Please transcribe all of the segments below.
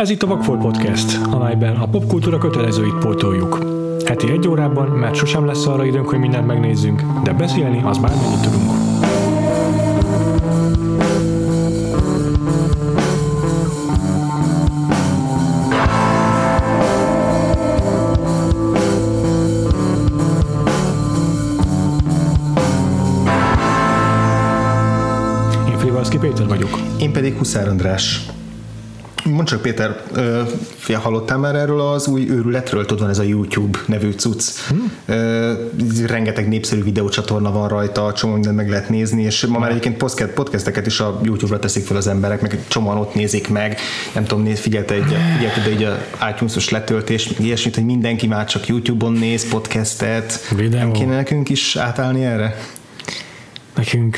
Ez itt a Vagfolt Podcast, amelyben a popkultúra kötelezőit pótoljuk. Heti egy órában, mert sosem lesz arra időnk, hogy mindent megnézzünk, de beszélni az már mennyit tudunk. Én Péter vagyok. Én pedig Huszár András. Mondd csak Péter, fia, hallottál már erről az új őrületről? Tudod, van ez a YouTube nevű cucc. Hmm. Ö, rengeteg népszerű videócsatorna van rajta, csomó mindent meg lehet nézni, és ma már egyébként podcast, podcasteket is a YouTube-ra teszik fel az emberek, meg csomóan ott nézik meg. Nem tudom, néz, figyelte egy, figyelte egy iTunes-os letöltés, ilyesmit, hogy mindenki már csak YouTube-on néz podcastet. Videó. Nem kéne nekünk is átállni erre? Nekünk,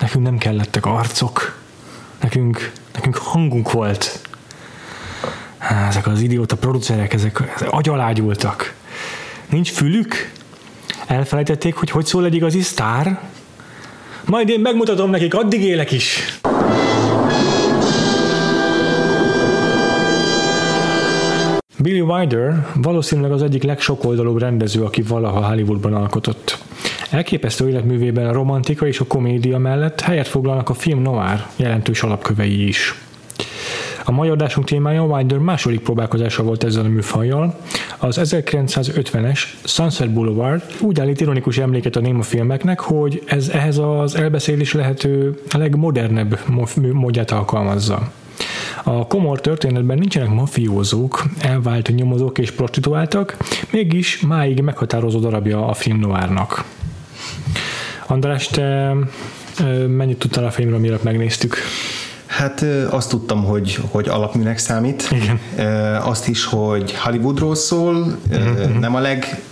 nekünk nem kellettek arcok, nekünk, nekünk hangunk volt. Ezek az idióta producerek, ezek, ezek agyalágyultak. Nincs fülük? Elfelejtették, hogy hogy szól egy igazi sztár? Majd én megmutatom nekik, addig élek is. Billy Wilder valószínűleg az egyik legsokoldalúbb rendező, aki valaha Hollywoodban alkotott. Elképesztő életművében a romantika és a komédia mellett helyet foglalnak a film noir jelentős alapkövei is. A mai adásunk témája Wilder második próbálkozása volt ezzel a műfajjal. Az 1950-es Sunset Boulevard úgy állít ironikus emléket a néma filmeknek, hogy ez ehhez az elbeszélés lehető legmodernebb mo- módját alkalmazza. A komor történetben nincsenek mafiózók, elvált nyomozók és prostituáltak, mégis máig meghatározó darabja a film noárnak. András, te mennyit tudtál a filmről, mielőtt megnéztük? Hát azt tudtam, hogy, hogy alapműnek számít. Igen. Azt is, hogy Hollywoodról szól, mm-hmm. nem a leg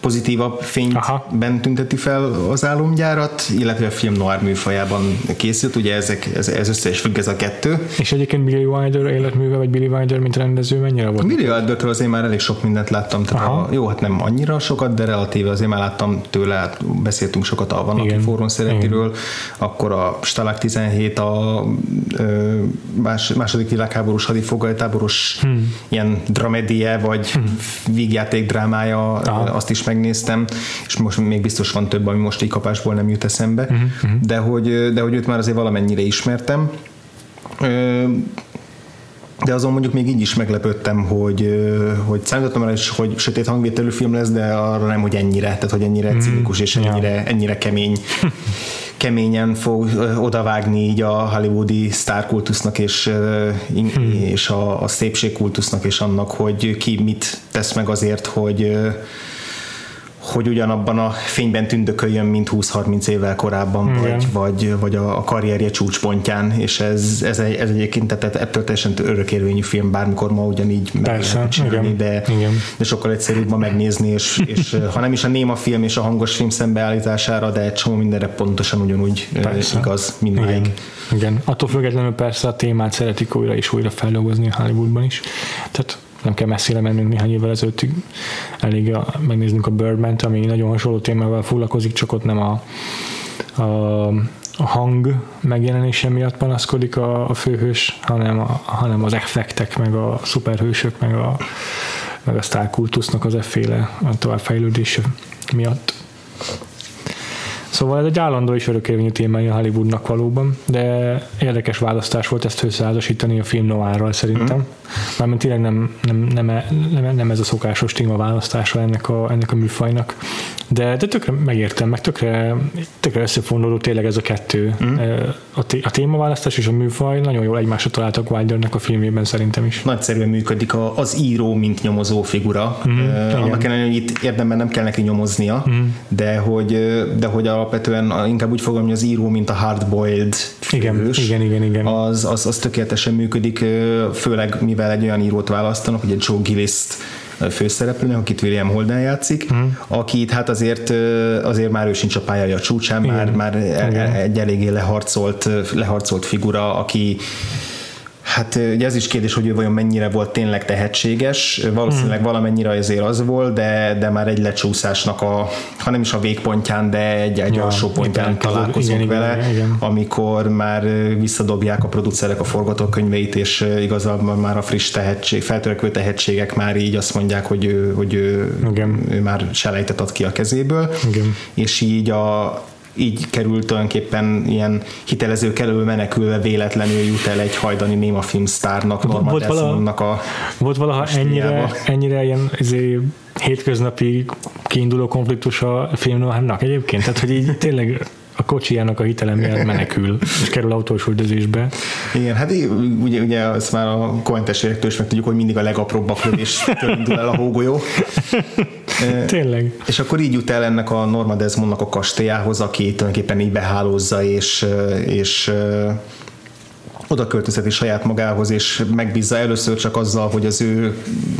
pozitívabb fényben tünteti fel az álomgyárat, illetve a film noir műfajában készült, ugye ezek, ez, ez össze is függ ez a kettő. És egyébként Billy Wilder életműve, vagy Billy Wilder, mint rendező, mennyire volt? Billy Wildertől azért már elég sok mindent láttam, tehát Aha. a, jó, hát nem annyira sokat, de relatíve azért már láttam tőle, hát beszéltünk sokat a Van, aki fórum szeretiről, akkor a Stalag 17, a ö, más, második világháborús hadifoglaltáboros hmm. ilyen dramedie, vagy hmm. vígjáték drámája, Aha. azt is megnéztem, és most még biztos van több, ami most így kapásból nem jut eszembe, uh-huh. de, hogy, de hogy őt már azért valamennyire ismertem. De azon mondjuk még így is meglepődtem, hogy, hogy számítottam rá is, hogy sötét hangvételű film lesz, de arra nem, hogy ennyire, tehát hogy ennyire cinikus és ennyire, ennyire kemény keményen fog odavágni így a hollywoodi sztárkultusznak és, in- és a, a szépségkultusznak és annak, hogy ki mit tesz meg azért, hogy hogy ugyanabban a fényben tündököljön, mint 20-30 évvel korábban, Igen. vagy, vagy, vagy a, a karrierje csúcspontján, és ez, ez, egy, ez egyébként tehát ettől teljesen örökérvényű film, bármikor ma ugyanígy meg Persze, lehet csinálni, igen, de, igen. de sokkal egyszerűbb ma megnézni, és, és ha nem is a néma film és a hangos film szembeállítására, de egy csomó mindenre pontosan ugyanúgy Persze. igaz mindmáig. Igen. Igen. Attól függetlenül persze a témát szeretik újra és újra feldolgozni a Hollywoodban is. Tehát nem kell messzire mennünk néhány évvel ezelőttig. Elég a, megnéznünk a birdman ami nagyon hasonló témával foglalkozik, csak ott nem a, a, a hang megjelenése miatt panaszkodik a, a főhős, hanem, a, hanem az effektek, meg a szuperhősök, meg a, meg a sztárkultusznak az efféle továbbfejlődése miatt. Szóval ez egy állandó és örökérvényű témája Hollywoodnak valóban, de érdekes választás volt ezt összeházasítani a film noárral szerintem. Mm. Mármint tényleg nem, nem, nem, nem, nem, ez a szokásos téma választása ennek a, ennek a műfajnak. De, de tökre megértem, meg tökre, tökre összefonódó tényleg ez a kettő. Mm. A, té- a témaválasztás és a műfaj nagyon jól egymásra találtak Wildernek a filmében szerintem is. Nagyszerűen működik a, az író, mint nyomozó figura. Mm, uh, annak ellenére, hogy itt érdemben nem kell neki nyomoznia, mm. de, hogy, de hogy alapvetően inkább úgy fogom, hogy az író, mint a hardboiled Igen, igen, igen, igen. Az, az, az tökéletesen működik, főleg mivel egy olyan írót választanak, ugye Joe Gillis főszereplőnek, akit William Holden játszik, mm. akit hát azért, azért már ő sincs a pályája csúcsán, már, már e- Igen. egy eléggé leharcolt, leharcolt figura, aki Hát ugye ez is kérdés, hogy ő vajon mennyire volt tényleg tehetséges, valószínűleg hmm. valamennyire azért az volt, de, de már egy lecsúszásnak a, ha nem is a végpontján, de egy, egy ja, alsó pontján találkozunk igen, vele, igen, igen. amikor már visszadobják a producerek a forgatókönyveit, és igazából már a friss tehetség, feltörekvő tehetségek már így azt mondják, hogy ő, hogy ő, igen. ő már selejtet ad ki a kezéből, igen. és így a, így került tulajdonképpen ilyen hitelezők elől menekülve véletlenül jut el egy hajdani néma filmsztárnak, Norma volt Desmondnak a Volt valaha ennyire, ennyire ilyen ezért hétköznapi kiinduló konfliktus a filmnoárnak egyébként? Tehát, hogy így tényleg kocsijának a hitele miatt menekül, és kerül autós üldözésbe. Igen, hát ugye, ugye azt már a koentességektől is meg tudjuk, hogy mindig a legapróbbak lövéstől indul el a hógolyó. Tényleg. És akkor így jut el ennek a Norma Desmondnak a kastélyához, aki tulajdonképpen így behálózza, és, és oda költözheti saját magához, és megbízza először csak azzal, hogy az ő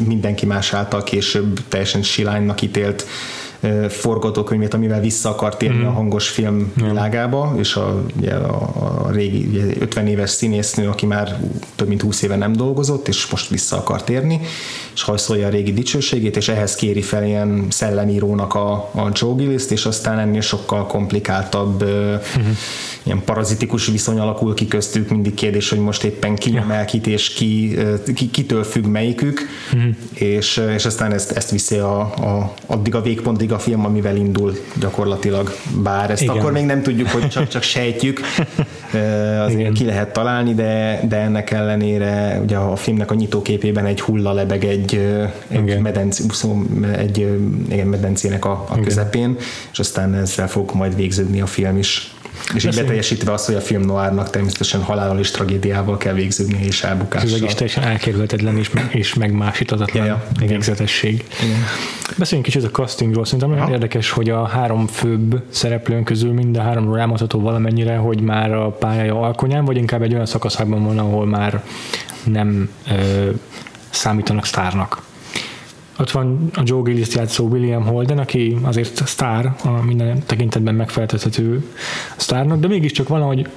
mindenki más által később teljesen silánynak ítélt forgatókönyvét, amivel vissza akar térni mm. a hangos film mm. világába, és a, ugye, a, a régi ugye 50 éves színésznő, aki már több mint 20 éve nem dolgozott, és most vissza akar térni, és hajszolja a régi dicsőségét, és ehhez kéri fel ilyen szellemírónak a, a Joe Gillis-t, és aztán ennél sokkal komplikáltabb mm. ilyen parazitikus viszony alakul ki köztük, mindig kérdés, hogy most éppen ki ja. kit, és ki, ki, kitől függ melyikük, mm. és, és aztán ezt, ezt viszi a, a, addig a végpontig a film, amivel indul gyakorlatilag, bár ezt Igen. akkor még nem tudjuk, hogy csak, csak sejtjük, azért Igen. ki lehet találni, de, de ennek ellenére ugye a filmnek a nyitóképében egy hulla lebeg egy, egy, medenc, egy igen, medencének a, a közepén, és aztán ezzel fog majd végződni a film is. És így beteljesítve azt, hogy a film noárnak természetesen halállal és tragédiával kell végződni és elbukással. Ez egész teljesen elkerülhetetlen és, és megmásítatatlan ja, ja. végzetesség. Igen. Beszéljünk kicsit a castingról. Szerintem nagyon érdekes, hogy a három főbb szereplőn közül mind a háromról elmondható valamennyire, hogy már a pályája alkonyán, vagy inkább egy olyan szakaszában van, ahol már nem ö, számítanak sztárnak. Ott van a Joe Gillis játszó William Holden, aki azért sztár, a minden tekintetben megfeltethető sztárnak, de mégiscsak valahogy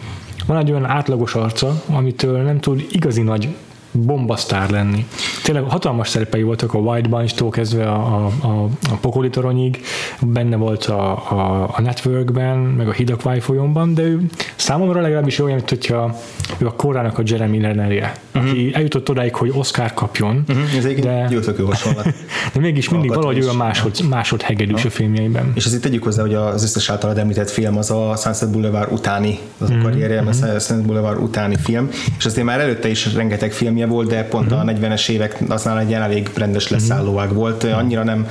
van egy olyan átlagos arca, amitől nem tud igazi nagy bombasztár lenni. Tényleg hatalmas szerepei voltak a White Bunch-tól kezdve a, a, a, a Pokolitoronyig, benne volt a, a, a Networkben, meg a Hidakvály folyónban, de ő számomra legalábbis olyan, mint hogyha ő a korának a Jeremy Rennerje, uh-huh. aki mhm. eljutott odáig, hogy Oscar kapjon. Uh-huh. Ez de, de mégis mindig valahogy olyan másod, másod hegedűs a filmjeiben. És azért tegyük hozzá, hogy az összes általad említett film az a Sunset Boulevard utáni, az uh-huh. a karrierje, uh-huh. a Sunset Boulevard utáni film, és azért már előtte is rengeteg filmje volt, de pont uh-huh. a 40-es évek aznál egy elég rendes leszállóág volt, annyira nem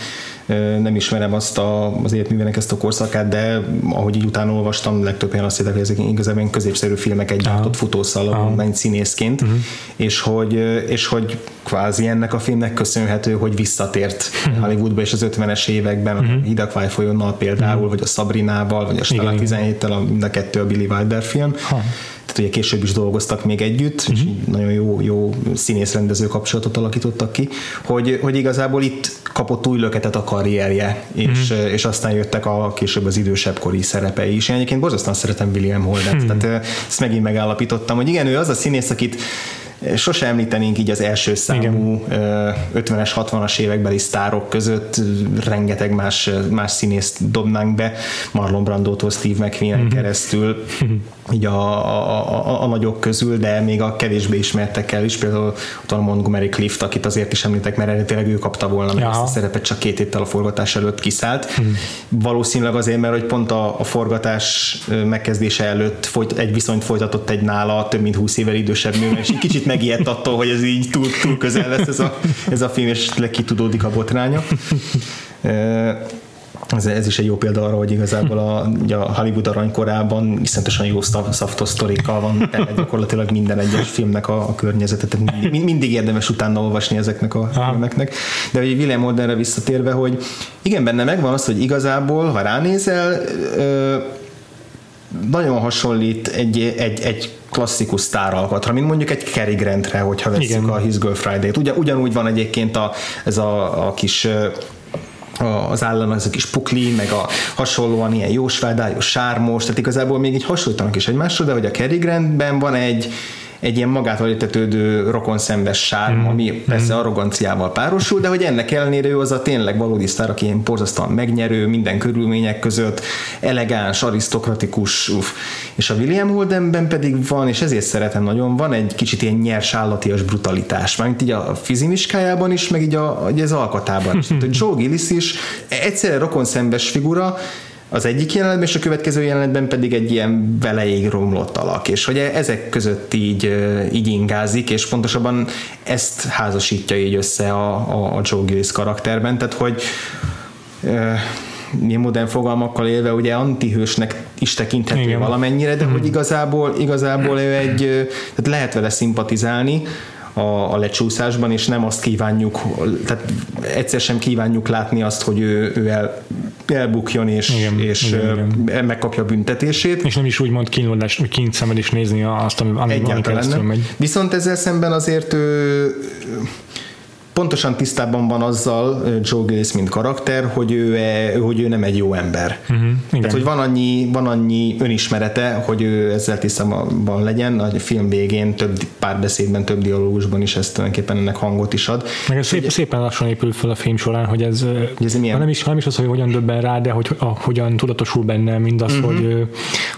nem ismerem azt a, az életművének ezt a korszakát, de ahogy így utána olvastam, legtöbb helyen azt hittek, hogy ezek igazából középszerű filmek egy gyártott futószal, egy színészként, uh-huh. és, hogy, és hogy kvázi ennek a filmnek köszönhető, hogy visszatért uh-huh. Hollywoodba, és az 50-es években uh-huh. a Hidakvály folyónnal például, uh-huh. vagy a Sabrinával, vagy a Stella 17-tel, a, mind a kettő a Billy Wilder film. Ha tehát ugye később is dolgoztak még együtt, uh-huh. és így nagyon jó, jó színész-rendező kapcsolatot alakítottak ki, hogy, hogy igazából itt kapott új löketet a karrierje, és, uh-huh. és aztán jöttek a később az idősebb kori szerepei is. Én egyébként borzasztóan szeretem William Holden, uh-huh. tehát ezt megint megállapítottam, hogy igen, ő az a színész, akit sose említenénk így az első számú Igen. 50-es, 60-as évekbeli sztárok között, rengeteg más, más színészt dobnánk be, Marlon Brandótól Steve McQueen mm-hmm. keresztül, így a, a, a, a, nagyok közül, de még a kevésbé ismertekkel is, például ott van Montgomery Clift, akit azért is említek, mert eredetileg ő kapta volna meg ezt a szerepet, csak két héttel a forgatás előtt kiszállt. Mm. Valószínűleg azért, mert hogy pont a, a forgatás megkezdése előtt folyt, egy viszonyt folytatott egy nála több mint 20 évvel idősebb nő, és egy kicsit megijedt attól, hogy ez így túl, túl közel lesz ez a, ez a film, és lekitudódik a botránya. Ez, ez is egy jó példa arra, hogy igazából a, ugye a Hollywood aranykorában iszonyatosan jó szaftos sztorikkal van gyakorlatilag minden egyes filmnek a, a környezete, tehát mindig, mindig érdemes utána olvasni ezeknek a Aha. filmeknek. De hogy William Holdenre visszatérve, hogy igen, benne megvan az, hogy igazából, ha ránézel, ö, nagyon hasonlít egy, egy, egy klasszikus sztáralkatra, mint mondjuk egy Cary Grantre, hogyha veszük Igen. a His Girl Friday-t. Ugyan, ugyanúgy van egyébként a, ez a, a kis az állam, az a kis pukli, meg a hasonlóan ilyen jósvádályos, sármos, tehát igazából még így hasonlítanak is egymásra, de hogy a Cary Grantben van egy, egy ilyen magától értetődő rokonszembes sárm, mm. ami persze mm. arroganciával párosul, de hogy ennek ellenére ő az a tényleg valódi sztár, aki ilyen borzasztóan megnyerő minden körülmények között, elegáns, arisztokratikus, uff. és a William Holdenben pedig van, és ezért szeretem nagyon, van egy kicsit ilyen nyers állatias brutalitás, mármint így a fizimiskájában is, meg így, a, így az alkatában is. Tehát, Joe Gillis is egyszerre rokonszembes figura, az egyik jelenetben, és a következő jelenetben pedig egy ilyen veleig romlott alak, és hogy ezek között így, így ingázik, és pontosabban ezt házasítja így össze a, a, a Joe Gillis karakterben, tehát hogy mi modern fogalmakkal élve ugye antihősnek is tekinthető Igen. valamennyire, de mm. hogy igazából, igazából ő egy, tehát lehet vele szimpatizálni, a, a lecsúszásban, és nem azt kívánjuk, tehát egyszer sem kívánjuk látni azt, hogy ő, ő el, elbukjon és, igen, és igen, igen. megkapja a büntetését. És nem is úgy mond kínlódás, hogy kint is nézni azt, ami, ami, ami megy. Viszont ezzel szemben azért ő, pontosan tisztában van azzal Joe Gillis, mint karakter, hogy ő, e, hogy ő nem egy jó ember. Uh-huh, Tehát, hogy van annyi, van annyi önismerete, hogy ő ezzel tisztában legyen, a film végén több párbeszédben, több dialógusban is ezt tulajdonképpen ennek hangot is ad. Meg ez szép, szépen lassan épül fel a film során, hogy ez, ez milyen? nem, is, nem is az, hogy hogyan döbben rá, de hogy a, hogyan tudatosul benne mindaz, uh-huh. hogy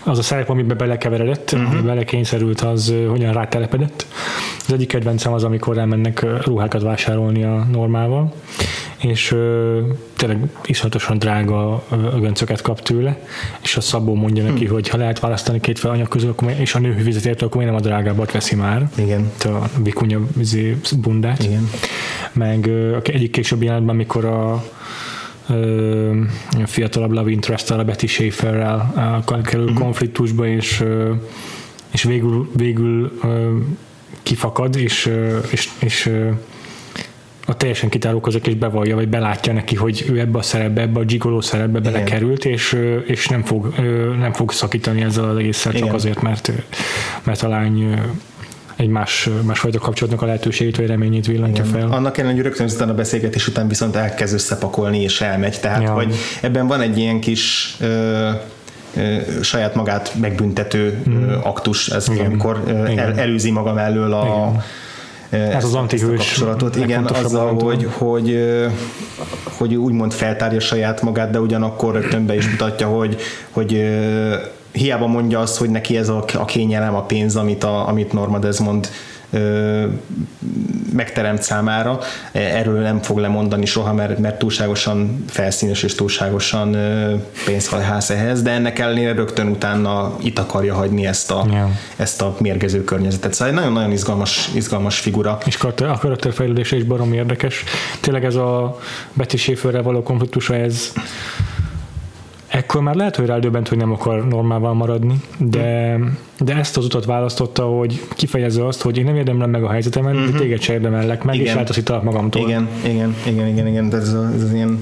az a szerep, amiben belekeveredett, uh-huh. belekényszerült, az hogyan rátelepedett. Az egyik kedvencem az, amikor elmennek ruhákat vásárolni a normával, és ö, tényleg iszonyatosan drága göncöket kap tőle, és a Szabó mondja hm. neki, hogy ha lehet választani két fel anyag közül, akkor, és a nő hűvizet akkor miért nem a drágábbat veszi már. Igen. A vikunya izé, bundát. Igen. Meg ö, egyik később jelenetben, amikor a a fiatalabb love interest a Betty Schaeferrel kerül uh-huh. konfliktusba, és, és végül, végül kifakad, és, és, és a teljesen kitárulkozik és bevallja, vagy belátja neki, hogy ő ebbe a szerepbe, ebbe a gigoló szerepbe Igen. belekerült, és, és nem, fog, nem fog szakítani ezzel az egésszel csak Igen. azért, mert, mert a lány egy más, másfajta kapcsolatnak a lehetőségét vagy reményét villantja Igen. fel. Annak ellenére, hogy rögtön azután a beszélgetés után viszont elkezd összepakolni és elmegy. Tehát, ja. hogy ebben van egy ilyen kis ö, saját magát megbüntető mm. aktus, ez Igen. amikor el, előzi maga mellől a, Igen ez az antihős kapcsolatot. Igen, azzal, hogy, hogy, hogy úgymond feltárja saját magát, de ugyanakkor rögtön be is mutatja, hogy, hogy hiába mondja azt, hogy neki ez a, a kényelem, a pénz, amit, a, amit Norma Desmond megteremt számára. Erről nem fog lemondani soha, mert, mert túlságosan felszínes és túlságosan pénzhajház ehhez, de ennek ellenére rögtön utána itt akarja hagyni ezt a, yeah. ezt a mérgező környezetet. Szóval egy nagyon-nagyon izgalmas, izgalmas figura. És a karakterfejlődése is barom érdekes. Tényleg ez a Betty Schaeferrel való konfliktusa, ez ekkor már lehet, hogy rádöbbent, hogy nem akar normálval maradni, de, de ezt az utat választotta, hogy kifejezze azt, hogy én nem érdemlem meg a helyzetemet, uh-huh. de mhm. téged se érdemellek meg, igen. és átaszítalak magamtól. Igen, igen, igen, igen, igen, de ez, a, ez az ilyen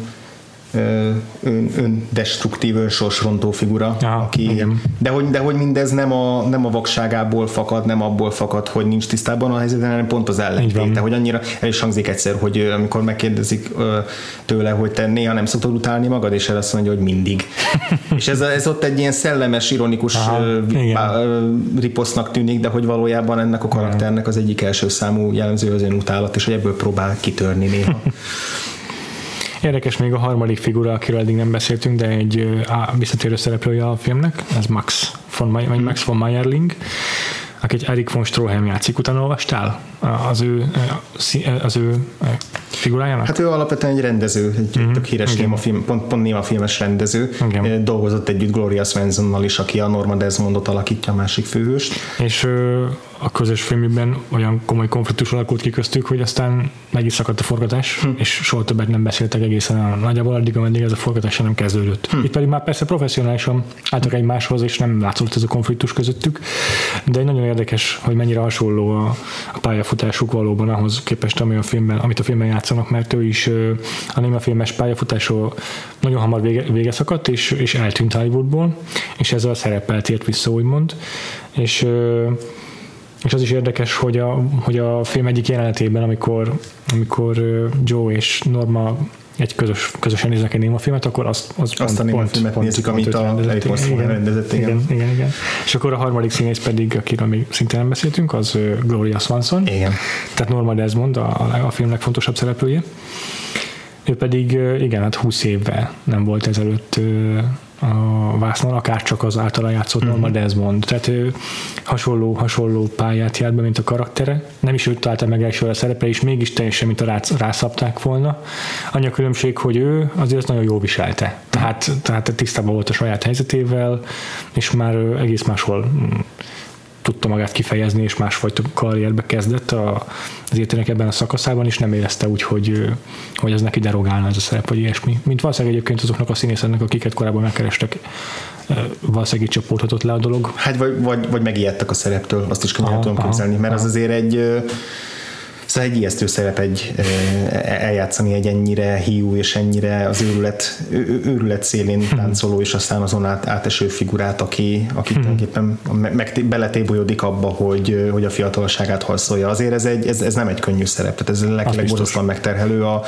ön, öndestruktív, önsorsrontó figura. Aha, aki, igen. de, hogy, de hogy mindez nem a, nem a vakságából fakad, nem abból fakad, hogy nincs tisztában a helyzet, hanem pont az ellentéte, hogy annyira el is hangzik egyszer, hogy amikor megkérdezik tőle, hogy te néha nem szoktad utálni magad, és el azt mondja, hogy mindig. és ez, ez ott egy ilyen szellemes, ironikus Aha, riposznak tűnik, de hogy valójában ennek a karakternek az egyik első számú jellemző az ön utálat, és hogy ebből próbál kitörni néha. Érdekes még a harmadik figura, akiről eddig nem beszéltünk, de egy visszatérő szereplője a filmnek, ez Max von, Max Max von Meyerling, akit Erik von Stroheim játszik. Utána olvastál az ő, az ő figurájának? Hát ő alapvetően egy rendező, egy mm-hmm. tök híres néma film, pont, pont néma filmes rendező. Igen. Dolgozott együtt Gloria Swansonnal is, aki a Norma Desmondot alakítja, a másik főhőst. És a közös filmben olyan komoly konfliktus alakult ki köztük, hogy aztán meg is szakadt a forgatás, hm. és soha többet nem beszéltek egészen a nagyjából addig, ameddig ez a forgatás nem kezdődött. Hm. Itt pedig már persze professzionálisan álltak egymáshoz, és nem látszott ez a konfliktus közöttük, de nagyon érdekes, hogy mennyire hasonló a, a pályafutásuk valóban ahhoz képest, ami a filmben, amit a filmben játszanak, mert ő is a néma filmes pályafutásról nagyon hamar vége, vége szakadt, és, és eltűnt Hollywoodból, és ezzel a szereppel tért vissza, úgymond. És és az is érdekes, hogy a, hogy a film egyik jelenetében, amikor, amikor Joe és Norma egy közös, közösen néznek egy Néma filmet, akkor azt, az azt pont, a Néma filmet pont, nézik, amit a Eric igen, rendezett. Igen. igen. igen, igen. És akkor a harmadik színész pedig, akiről még szintén nem beszéltünk, az Gloria Swanson. Igen. Tehát Norma Desmond, a, a film legfontosabb szereplője. Ő pedig, igen, hát 20 évvel nem volt ezelőtt a vásznon, akár csak az általa játszott Norma uh-huh. Desmond. Tehát ő hasonló, hasonló pályát járt be, mint a karaktere. Nem is őt találta meg elsőre a szerepe, és mégis teljesen, mint a rá, rászapták volna. Annyi a különbség, hogy ő azért azt nagyon jól viselte. Tehát, tehát tisztában volt a saját helyzetével, és már egész máshol mm, tudta magát kifejezni, és másfajta karrierbe kezdett a, az életének ebben a szakaszában, és nem érezte úgy, hogy, hogy ez neki derogálna ez a szerep, vagy ilyesmi. Mint valószínűleg egyébként azoknak a színészeknek, akiket korábban megkerestek, valószínűleg így csapódhatott le a dolog. Hát vagy, vagy, vagy megijedtek a szereptől, azt is könnyen tudom képzelni, mert aha. az azért egy Szóval egy ijesztő szerep egy, eljátszani egy ennyire hiú és ennyire az őrület, őrület szélén hm. táncoló és aztán azon át, áteső figurát, aki, aki hm. tulajdonképpen meg, beletébolyodik abba, hogy, hogy a fiatalságát halszolja. Azért ez, egy, ez, ez nem egy könnyű szerep, tehát ez leg, legborzasztóan megterhelő. A,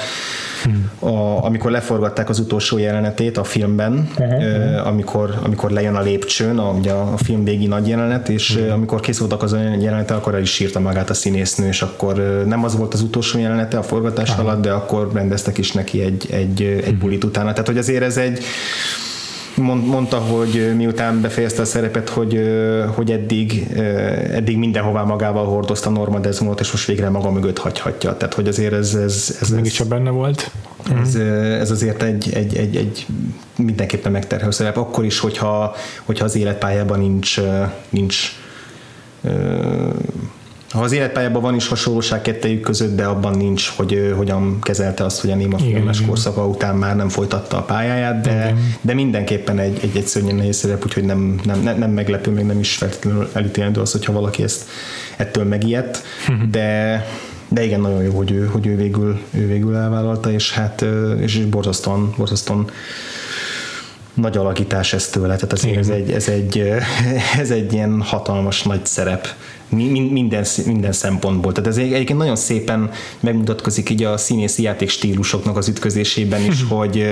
hm. a, amikor leforgatták az utolsó jelenetét a filmben, uh-huh. amikor, amikor lejön a lépcsőn, a, ugye a film végi nagy jelenet, és uh-huh. amikor készültek az a jelenete, akkor el is sírta magát a színésznő, és akkor nem az volt az utolsó jelenete a forgatás Aha. alatt, de akkor rendeztek is neki egy, egy, egy mhm. bulit utána. Tehát, hogy azért ez egy mondta, hogy miután befejezte a szerepet, hogy, hogy eddig, eddig mindenhová magával hordozta Norma Desmondot, és most végre maga mögött hagyhatja. Tehát, hogy azért ez... ez, ez, ez csak benne volt. Ez, ez azért egy, egy, egy, egy mindenképpen megterhelő szerep, akkor is, hogyha, hogyha az életpályában nincs, nincs ha az életpályában van is hasonlóság kettejük között, de abban nincs, hogy hogyan kezelte azt, hogy a Néma filmes korszaka után már nem folytatta a pályáját, de, de mindenképpen egy, egy, egy szörnyen nehéz szerep, úgyhogy nem, nem, nem, nem meglepő, még nem is feltétlenül elítélendő az, hogyha valaki ezt ettől megijedt, mhm. de de igen, nagyon jó, hogy ő, hogy ő, végül, ő végül elvállalta, és hát és borzasztóan, borzasztóan nagy alakítás ez tőle, tehát ez, ez, egy, ez, egy, ez egy ilyen hatalmas nagy szerep minden, minden szempontból. Tehát ez egyébként nagyon szépen megmutatkozik így a színészi játék stílusoknak az ütközésében is, hogy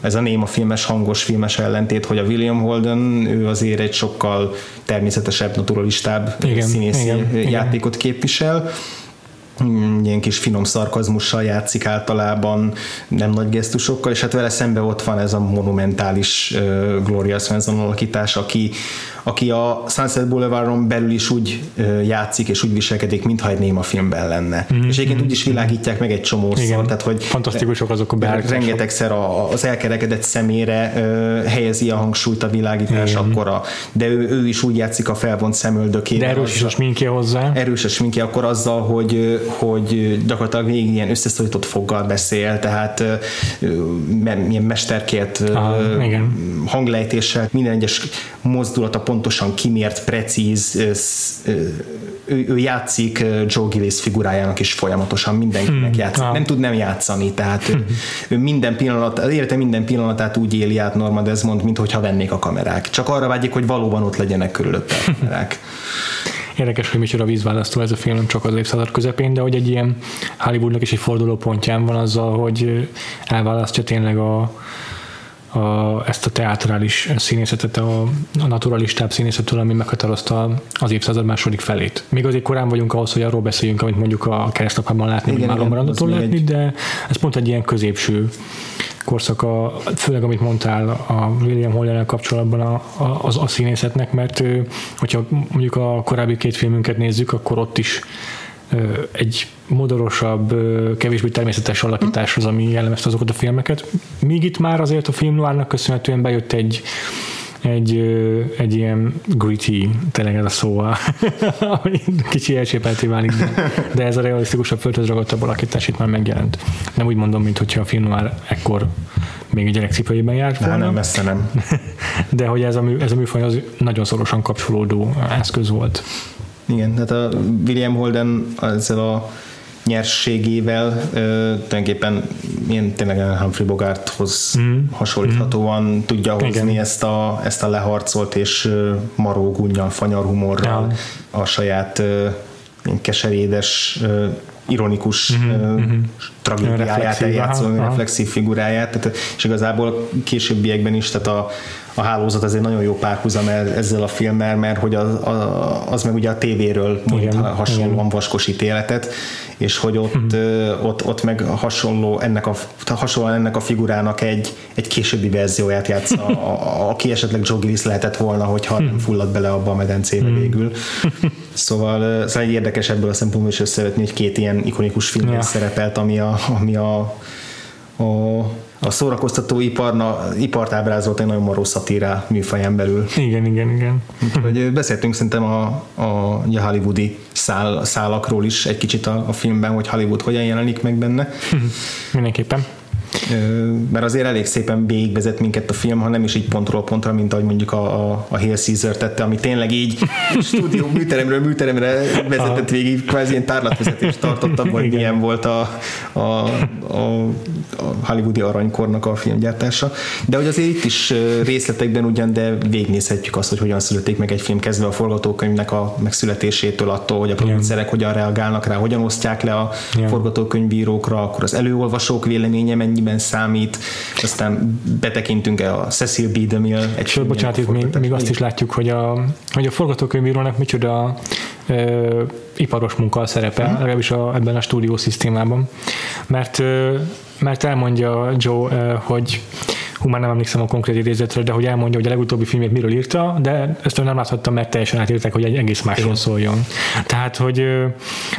ez a néma filmes, hangos filmes ellentét, hogy a William Holden, ő azért egy sokkal természetesebb, naturalistább igen, színészi igen, játékot igen. képvisel, ilyen kis finom szarkazmussal játszik általában, nem nagy gesztusokkal, és hát vele szembe ott van ez a monumentális uh, Gloria Svensson alakítás, aki, aki a Sunset Boulevardon belül is úgy játszik és úgy viselkedik, mintha egy néma filmben lenne. Mm-hmm. És egyébként úgy is világítják meg egy csomószor, tehát hogy fantasztikusok azok a beállítások. Rengetegszer az elkerekedett szemére helyezi a hangsúlyt a világítás Igen. akkora, de ő, ő is úgy játszik a felvont szemöldökére. De erős is a sminkje hozzá. Erős a sminkje, akkor azzal, hogy, hogy gyakorlatilag végig ilyen összeszorított foggal beszél, tehát milyen mesterkért Aha, hanglejtéssel, minden egyes mozdulata pontosan kimért, precíz, ő, ő játszik Joe Gillis figurájának is folyamatosan, mindenkinek hmm. játszik. Ah. Nem tud nem játszani, tehát hmm. ő minden pillanat, élete minden pillanatát úgy éli át Norma Desmond, mint hogyha vennék a kamerák. Csak arra vágyik, hogy valóban ott legyenek körülötte a kamerák. Érdekes, hogy micsoda vízválasztó ez a film, csak az évszázad közepén, de hogy egy ilyen Hollywoodnak is egy forduló pontján van azzal, hogy elválasztja tényleg a, a, ezt a teátrális színészetet a, a naturalistább színészettől, ami meghatározta az évszázad második felét. Még azért korán vagyunk ahhoz, hogy arról beszéljünk, amit mondjuk a keresztapában látni, igen, vagy Marlon látni, egy... de ez pont egy ilyen középső korszaka, főleg amit mondtál a William Hollyer kapcsolatban a, a, az, a színészetnek, mert hogyha mondjuk a korábbi két filmünket nézzük, akkor ott is egy modorosabb, kevésbé természetes alakítás az, ami jellemezte azokat a filmeket. Míg itt már azért a film noárnak köszönhetően bejött egy egy, egy ilyen gritty, tényleg ez a szó, kicsi elcsépelté válik, de, de ez a realisztikusabb földhöz ragadtabb alakítás itt már megjelent. Nem úgy mondom, mint hogyha a film már ekkor még a gyerekcipőjében járt volna. nem, messze nem. De hogy ez a, mű, ez a műfaj az nagyon szorosan kapcsolódó eszköz volt. Igen, tehát a William Holden ezzel a nyerségével tulajdonképpen ilyen tényleg Humphrey Bogarthoz mm. hasonlíthatóan mm. tudja hozni ezt a, ezt a leharcolt és maró gunnyal, fanyar humorral ja. a saját keserédes ironikus mm-hmm, uh, tragédiáját eljátszó, reflexív figuráját, tehát, és igazából későbbiekben is, tehát a, a hálózat az egy nagyon jó párhuzam ezzel a filmmel, mert hogy az, az meg ugye a tévéről mond hasonlóan igen. vaskosít életet, és hogy ott, hmm. ott, ott meg hasonló ennek a, hasonlóan ennek a figurának egy, egy későbbi verzióját játsza, a, aki esetleg Joe Gillis lehetett volna, hogyha nem fullad bele abba a medencébe hmm. végül. Szóval, szóval egy érdekes ebből a szempontból is összevetni, hogy két ilyen ikonikus film ja. szerepelt, ami a, ami a, a a szórakoztató iparna, ipart ábrázolt egy nagyon maró szatírá műfaján belül. Igen, igen, igen. Hogy beszéltünk szerintem a, a, a hollywoodi szál, szálakról is egy kicsit a, a filmben, hogy Hollywood hogyan jelenik meg benne. Mindenképpen mert azért elég szépen végigvezet minket a film, ha nem is így pontról pontra, mint ahogy mondjuk a, a, a Hail Caesar tette, ami tényleg így stúdió műteremről műteremre vezetett végig, kvázi ilyen tárlatvezetést tartottam, hogy milyen volt a, a, a, a hollywoodi aranykornak a filmgyártása. De hogy azért itt is részletekben ugyan, de végignézhetjük azt, hogy hogyan születik meg egy film, kezdve a forgatókönyvnek a megszületésétől attól, hogy a producerek hogyan reagálnak rá, hogyan osztják le a forgatókönyvírókra, akkor az előolvasók véleménye mennyiben mennyiben számít, aztán betekintünk el a Cecil B. DeMille egy Sőt, bocsánat, itt még, még, azt is látjuk, hogy a, hogy a forgatókönyvírónak micsoda ö, iparos munka szerepel, uh-huh. legalábbis a, ebben a stúdió szisztémában. Mert, ö, mert elmondja Joe, ö, hogy hú, már nem emlékszem a konkrét idézetre, de hogy elmondja, hogy a legutóbbi filmét miről írta, de ezt nem láthattam, mert teljesen átírták, hogy egy egész másról szóljon. Tehát, hogy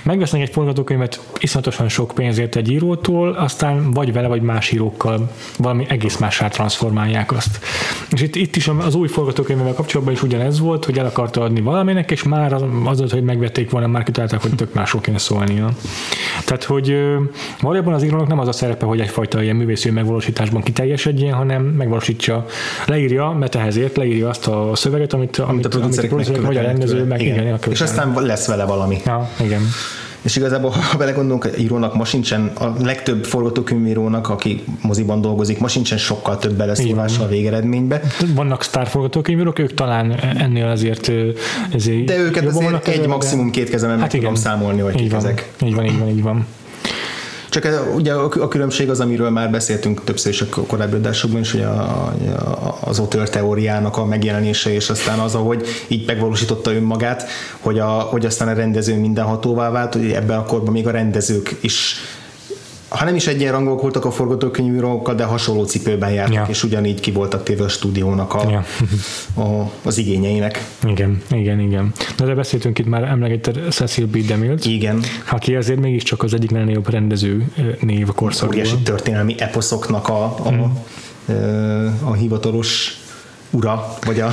megvesznek egy forgatókönyvet iszonyatosan sok pénzért egy írótól, aztán vagy vele, vagy más írókkal valami egész másra transformálják azt. És itt, itt is az új forgatókönyvvel kapcsolatban is ugyanez volt, hogy el akarta adni valaminek, és már az, az hogy megvették volna, már kitalálták, hogy tök másról kéne szólnia. Tehát, hogy valójában az írónak nem az a szerepe, hogy egyfajta ilyen művészi megvalósításban kiteljesedjen, hanem megvalósítja, leírja, mert ehhez ért, leírja azt a szöveget, amit, amit, a producerek, amit a vagy a rendező, meg igen. igen és aztán lesz vele valami. Ja, igen. És igazából, ha belegondolunk, írónak ma sincsen, a legtöbb forgatókönyvírónak, aki moziban dolgozik, ma sincsen sokkal több beleszólása a végeredménybe. Vannak sztár forgatókönyvírók, ők talán ennél azért, ezért De őket azért egy, maximum két kezemben hát meg igen. tudom számolni, hogy kik ezek. Így van, így van, így van. Csak ugye a különbség az, amiről már beszéltünk többször is a korábbi adásokban is, hogy a, az otör teóriának a megjelenése, és aztán az, ahogy így megvalósította önmagát, hogy, a, hogy aztán a rendező mindenhatóvá vált, hogy ebben a korban még a rendezők is ha nem is egyenrangok voltak a forgatókönyvírókkal, de hasonló cipőben jártak, ja. és ugyanígy ki voltak téve a stúdiónak a, ja. a, az igényeinek. Igen, igen, igen. Na de beszéltünk itt már emlegetted Cecil B. DeMille-t. Igen. Aki azért mégiscsak az egyik legnagyobb rendező név a korszakból. Óriási történelmi eposzoknak a, a, mm. a, a hivatalos ura, vagy a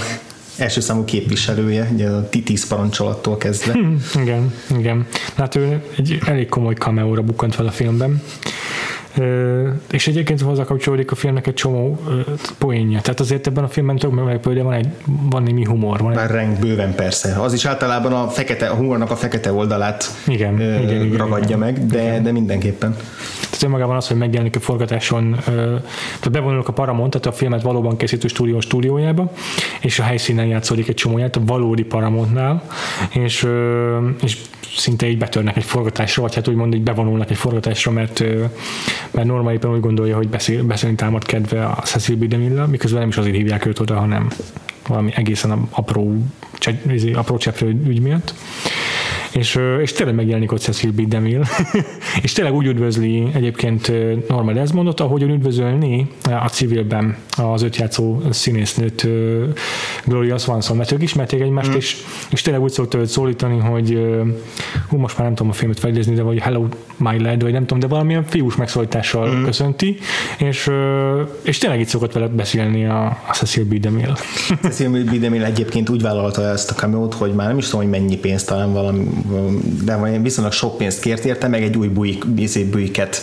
első számú képviselője, ugye a tíz parancsolattól kezdve. Hmm, igen, igen. Hát ő egy elég komoly cameo bukkant fel a filmben és egyébként hozzá kapcsolódik a filmnek egy csomó poénja. Tehát azért ebben a filmben tök meglepő, van egy van némi humor. Van Bár reng bőven persze. Az is általában a, fekete, a humornak a fekete oldalát igen, ö, igen, igen, ragadja igen, meg, de, igen. de mindenképpen. Tehát önmagában az, hogy megjelenik a forgatáson, tehát bevonulok a Paramount, tehát a filmet valóban készítő stúdió stúdiójába, és a helyszínen játszódik egy csomóját, a valódi Paramountnál, és, és szinte így betörnek egy forgatásra, vagy hát úgymond így bevonulnak egy forgatásra, mert, mert Norma éppen úgy gondolja, hogy beszél, beszélni támad kedve a Cecil B. DeMille, miközben nem is azért hívják őt oda, hanem valami egészen apró, izé, apró cseprő ügy miatt és, és tényleg megjelenik ott Cecil B. DeMille, és tényleg úgy üdvözli egyébként Norma Desmondot, ahogy üdvözölni a civilben az öt játszó színésznőt Gloria Swanson, mert ők ismerték egymást, mm. és, és tényleg úgy szokta őt szólítani, hogy hú, most már nem tudom a filmet felidézni, de vagy Hello My Lad, vagy nem tudom, de valamilyen fiús megszólítással mm. köszönti, és, és tényleg itt szokott vele beszélni a, a Cecil B. DeMille. Cecil B. DeMille egyébként úgy vállalta ezt a cameo hogy már nem is tudom, hogy mennyi pénzt, talán valami de viszonylag sok pénzt kért érte, meg egy új bujik, bujket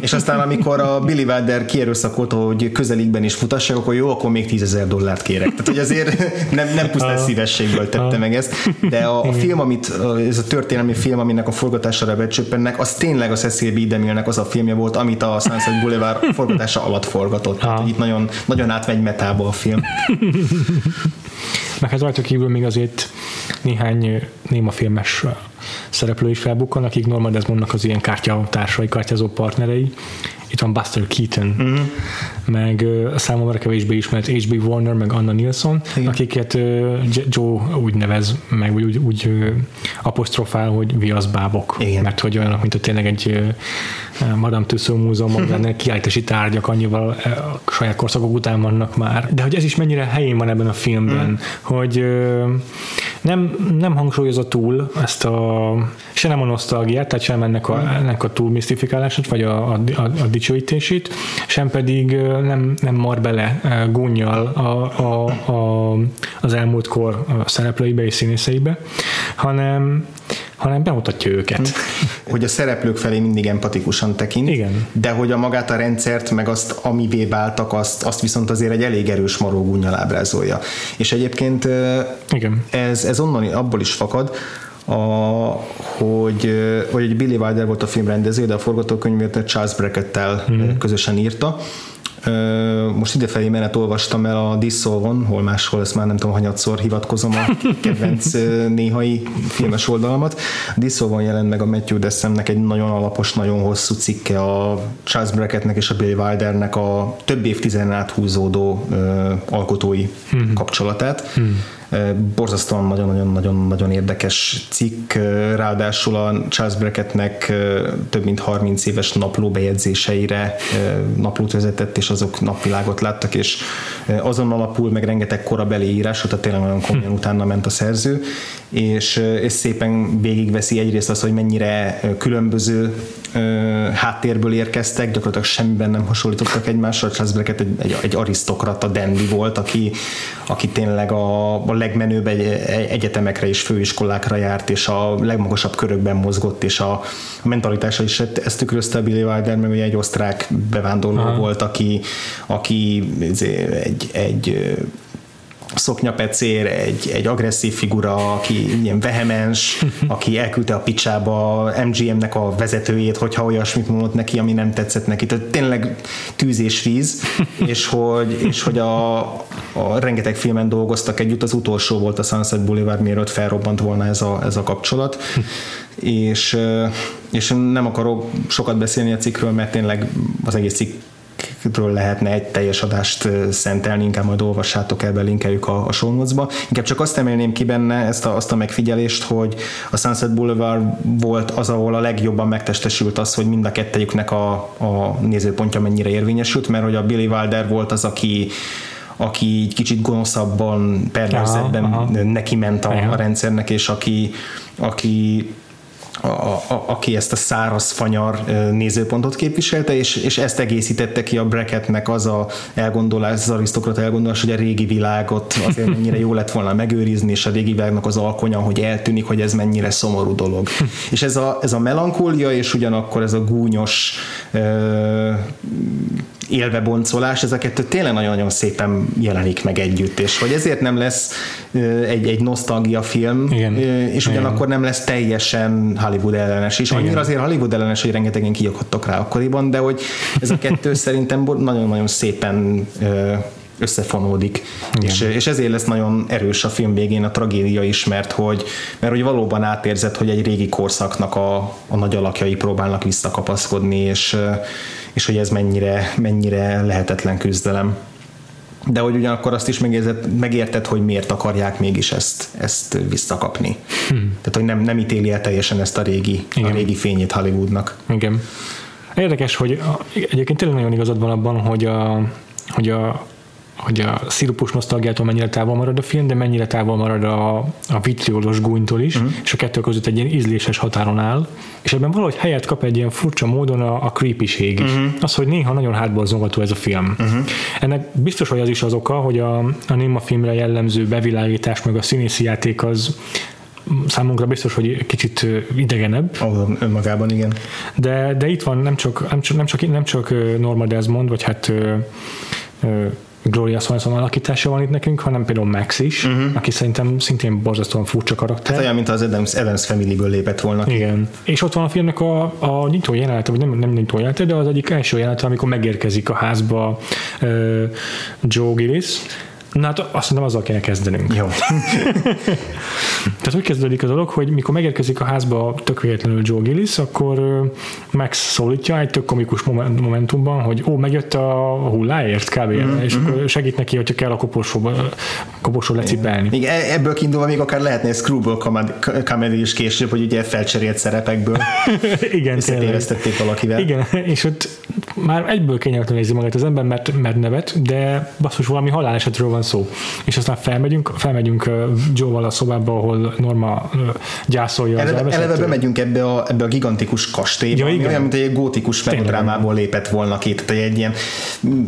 és aztán amikor a Billy Wilder kierőszakolta, hogy közelikben is futassak, akkor jó, akkor még tízezer dollárt kérek. Tehát, hogy azért nem, nem pusztán szívességből tette meg ezt, de a, a film, amit, ez a történelmi film, aminek a forgatására becsöppennek, az tényleg a Cecil B. DeMille-nek az a filmje volt, amit a Sunset Boulevard forgatása alatt forgatott. Tehát, itt nagyon, nagyon átmegy metába a film. Meg hát rajta kívül még azért néhány néma filmes szereplő is felbukkan, akik Norma Desmondnak az ilyen kártyatársai, kártyázó partnerei. Itt van Buster Keaton, uh-huh. meg uh, számomra kevésbé ismert H.B. Warner, meg Anna Nilsson, Igen. akiket Joe úgy nevez, meg úgy, úgy uh, apostrofál, hogy viaszbábok. Igen. Mert hogy olyanok, mint hogy tényleg egy Madame Tussauds múzeumban lenne kiállítási tárgyak, annyival uh, saját korszakok után vannak már. De hogy ez is mennyire helyén van ebben a filmben, uh-huh. hogy nem, nem hangsúlyozza túl ezt a, se nem a nosztalgiát, tehát sem ennek a, ennek a túl misztifikálását, vagy a, a, a, a dicsőítését, sem pedig nem, nem mar bele gúnyjal a, a, a, az elmúlt kor szereplőibe és színészeibe, hanem hanem bemutatja őket. Hogy a szereplők felé mindig empatikusan tekint, Igen. de hogy a magát a rendszert, meg azt, amivé váltak, azt, azt viszont azért egy elég erős marógúnyal ábrázolja. És egyébként Igen. Ez, ez onnan abból is fakad, a, hogy, hogy Billy Wilder volt a film rendező, de a forgatókönyvet Charles Brackett-tel mm. közösen írta, most idefelé menet olvastam el a Dissolvon, hol máshol, ezt már nem tudom, hanyatszor hivatkozom a kedvenc néhai filmes oldalamat. A Dissolvon jelent meg a Matthew Dessemnek egy nagyon alapos, nagyon hosszú cikke a Charles Brackettnek és a Billy Wildernek a több évtizeden át húzódó alkotói hmm. kapcsolatát. Hmm borzasztóan nagyon-nagyon-nagyon érdekes cikk, ráadásul a Charles Brackettnek több mint 30 éves napló bejegyzéseire naplót vezetett, és azok napvilágot láttak, és azon alapul meg rengeteg korabeli írás, tehát tényleg nagyon komolyan hm. utána ment a szerző, és, és szépen végigveszi egyrészt az, hogy mennyire különböző háttérből érkeztek, gyakorlatilag semmiben nem hasonlítottak egymásra. Charles Brackett egy, egy, egy arisztokrata dandy volt, aki, aki tényleg a, a legmenőbb egy, egyetemekre és főiskolákra járt, és a legmagasabb körökben mozgott, és a, a mentalitása is ezt tükrözte a Billy Wilder, meg ugye egy osztrák bevándorló Aha. volt, aki, aki egy, egy szoknyapecér, egy, egy agresszív figura, aki ilyen vehemens, aki elküldte a picsába MGM-nek a vezetőjét, hogyha olyasmit mondott neki, ami nem tetszett neki. Tehát tényleg tűz és víz, és hogy, és hogy a, a rengeteg filmen dolgoztak együtt, az utolsó volt a Sunset Boulevard, mielőtt felrobbant volna ez a, ez a kapcsolat. és, és nem akarok sokat beszélni a cikkről, mert tényleg az egész cikk ről lehetne egy teljes adást szentelni, inkább majd olvassátok el, belinkeljük a, a show notes-ba. Inkább csak azt emelném ki benne ezt a, azt a megfigyelést, hogy a Sunset Boulevard volt az, ahol a legjobban megtestesült az, hogy mind a kettejüknek a, a nézőpontja mennyire érvényesült, mert hogy a Billy Wilder volt az, aki aki így kicsit gonoszabban, perverzetben neki ment a, a rendszernek, és aki, aki a, a, aki ezt a száraz fanyar nézőpontot képviselte, és, és ezt egészítette ki a Brackettnek az a elgondolás, az arisztokrat elgondolás, hogy a régi világot azért mennyire jó lett volna megőrizni, és a régi világnak az alkonya, hogy eltűnik, hogy ez mennyire szomorú dolog. és ez a, ez a melankólia, és ugyanakkor ez a gúnyos ö, élveboncolás, ez a kettő tényleg nagyon-nagyon szépen jelenik meg együtt, és hogy ezért nem lesz egy, egy nosztalgia film, Igen. és ugyanakkor nem lesz teljesen Hollywood ellenes, és annyira azért Hollywood ellenes, hogy rengetegen kiakadtak rá akkoriban, de hogy ez a kettő szerintem nagyon-nagyon szépen összefonódik, és, és ezért lesz nagyon erős a film végén a tragédia is, mert hogy, mert hogy valóban átérzett, hogy egy régi korszaknak a, a nagy alakjai próbálnak visszakapaszkodni, és, és hogy ez mennyire, mennyire lehetetlen küzdelem. De hogy ugyanakkor azt is megérted, megérted hogy miért akarják mégis ezt, ezt visszakapni. Hmm. Tehát, hogy nem, nem ítéli el teljesen ezt a régi, a régi fényét Hollywoodnak. Igen. Érdekes, hogy egyébként tényleg nagyon igazad van abban, hogy a, hogy a, hogy a szirupus nosztalgiától mennyire távol marad a film, de mennyire távol marad a, a vitriolos gúnytól is, uh-huh. és a kettő között egy ilyen ízléses határon áll, és ebben valahogy helyet kap egy ilyen furcsa módon a, a creepység is. Uh-huh. Az, hogy néha nagyon hátborzongató ez a film. Uh-huh. Ennek biztos, hogy az is az oka, hogy a, a Nima filmre jellemző bevilágítás meg a színészi játék az számunkra biztos, hogy kicsit idegenebb. Oh, önmagában, igen. De, de itt van nem csak, nem csak, nem csak, nem csak Norma Desmond, vagy hát Gloria Swanson alakítása van itt nekünk, hanem például Max is, uh-huh. aki szerintem szintén borzasztóan furcsa karakter. Hát olyan, mint az Adams, Adams Family-ből lépett volna. Igen. És ott van a filmnek a, a nyitó jelenete, vagy nem, nem nyitó jelenete, de az egyik első jelenete, amikor megérkezik a házba uh, Joe Gillis, Na hát azt mondom, azzal kéne kezdenünk. Jó. Tehát úgy kezdődik a dolog, hogy mikor megérkezik a házba tök véletlenül Joe Gillis, akkor Max szólítja egy tök komikus momentumban, hogy ó, megjött a hulláért kb. Mm-hmm. és akkor segít neki, hogyha kell a koporsóba, koporsó lecipelni. Igen, e- ebből kiindulva még akár lehetne egy screwball comedy is később, hogy ugye felcserélt szerepekből Igen, összetévesztették valakivel. Igen, és ott már egyből kényelmetlen nézi magát az ember, mert, mert nevet, de basszus valami halálesetről van szó. És aztán felmegyünk, felmegyünk Joe-val a szobába, ahol Norma gyászolja eleve, az elveszett. Eleve bemegyünk ebbe a, ebbe a gigantikus kastélyba, ja, olyan, mint egy gótikus melodrámából lépett volna ki, tehát egy ilyen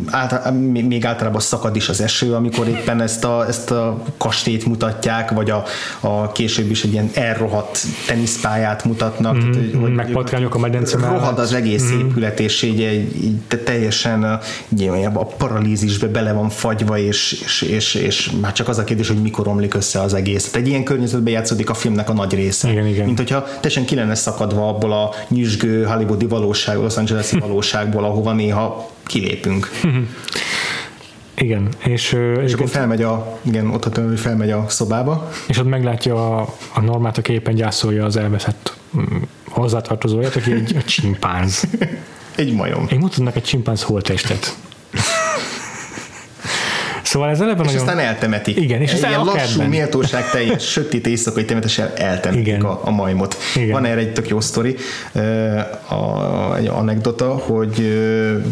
által, még általában szakad is az eső, amikor éppen ezt a, ezt a kastélyt mutatják, vagy a, a később is egy ilyen elrohadt teniszpályát mutatnak. Mm, tehát, hogy, meg patkányok a medence Rohad az egész mm. épület, és így, így, így teljesen így, a paralízisbe bele van fagyva, és, és, és, és már csak az a kérdés, hogy mikor omlik össze az egész. Tehát egy ilyen környezetben játszódik a filmnek a nagy része. Igen, igen. Mint hogyha teljesen ki lenne szakadva abból a nyüzsgő hollywoodi valóság, Los Angeles-i valóságból, ahova néha kilépünk. Igen, és, és akkor felmegy a, igen, ott a hogy felmegy a szobába. És ott meglátja a, a normát, aki éppen gyászolja az elveszett mm, hozzátartozóját, aki egy, egy csimpánz. egy majom. Én mutatnak egy csimpánz holttestet. Szóval ez eleve és nagyon... aztán eltemetik. Igen, és aztán ilyen lassú, méltóság teljes, sötét éjszakai temetéssel eltemetik Igen. A, a majmot. Igen. Van erre egy tök jó sztori, a, egy anekdota, hogy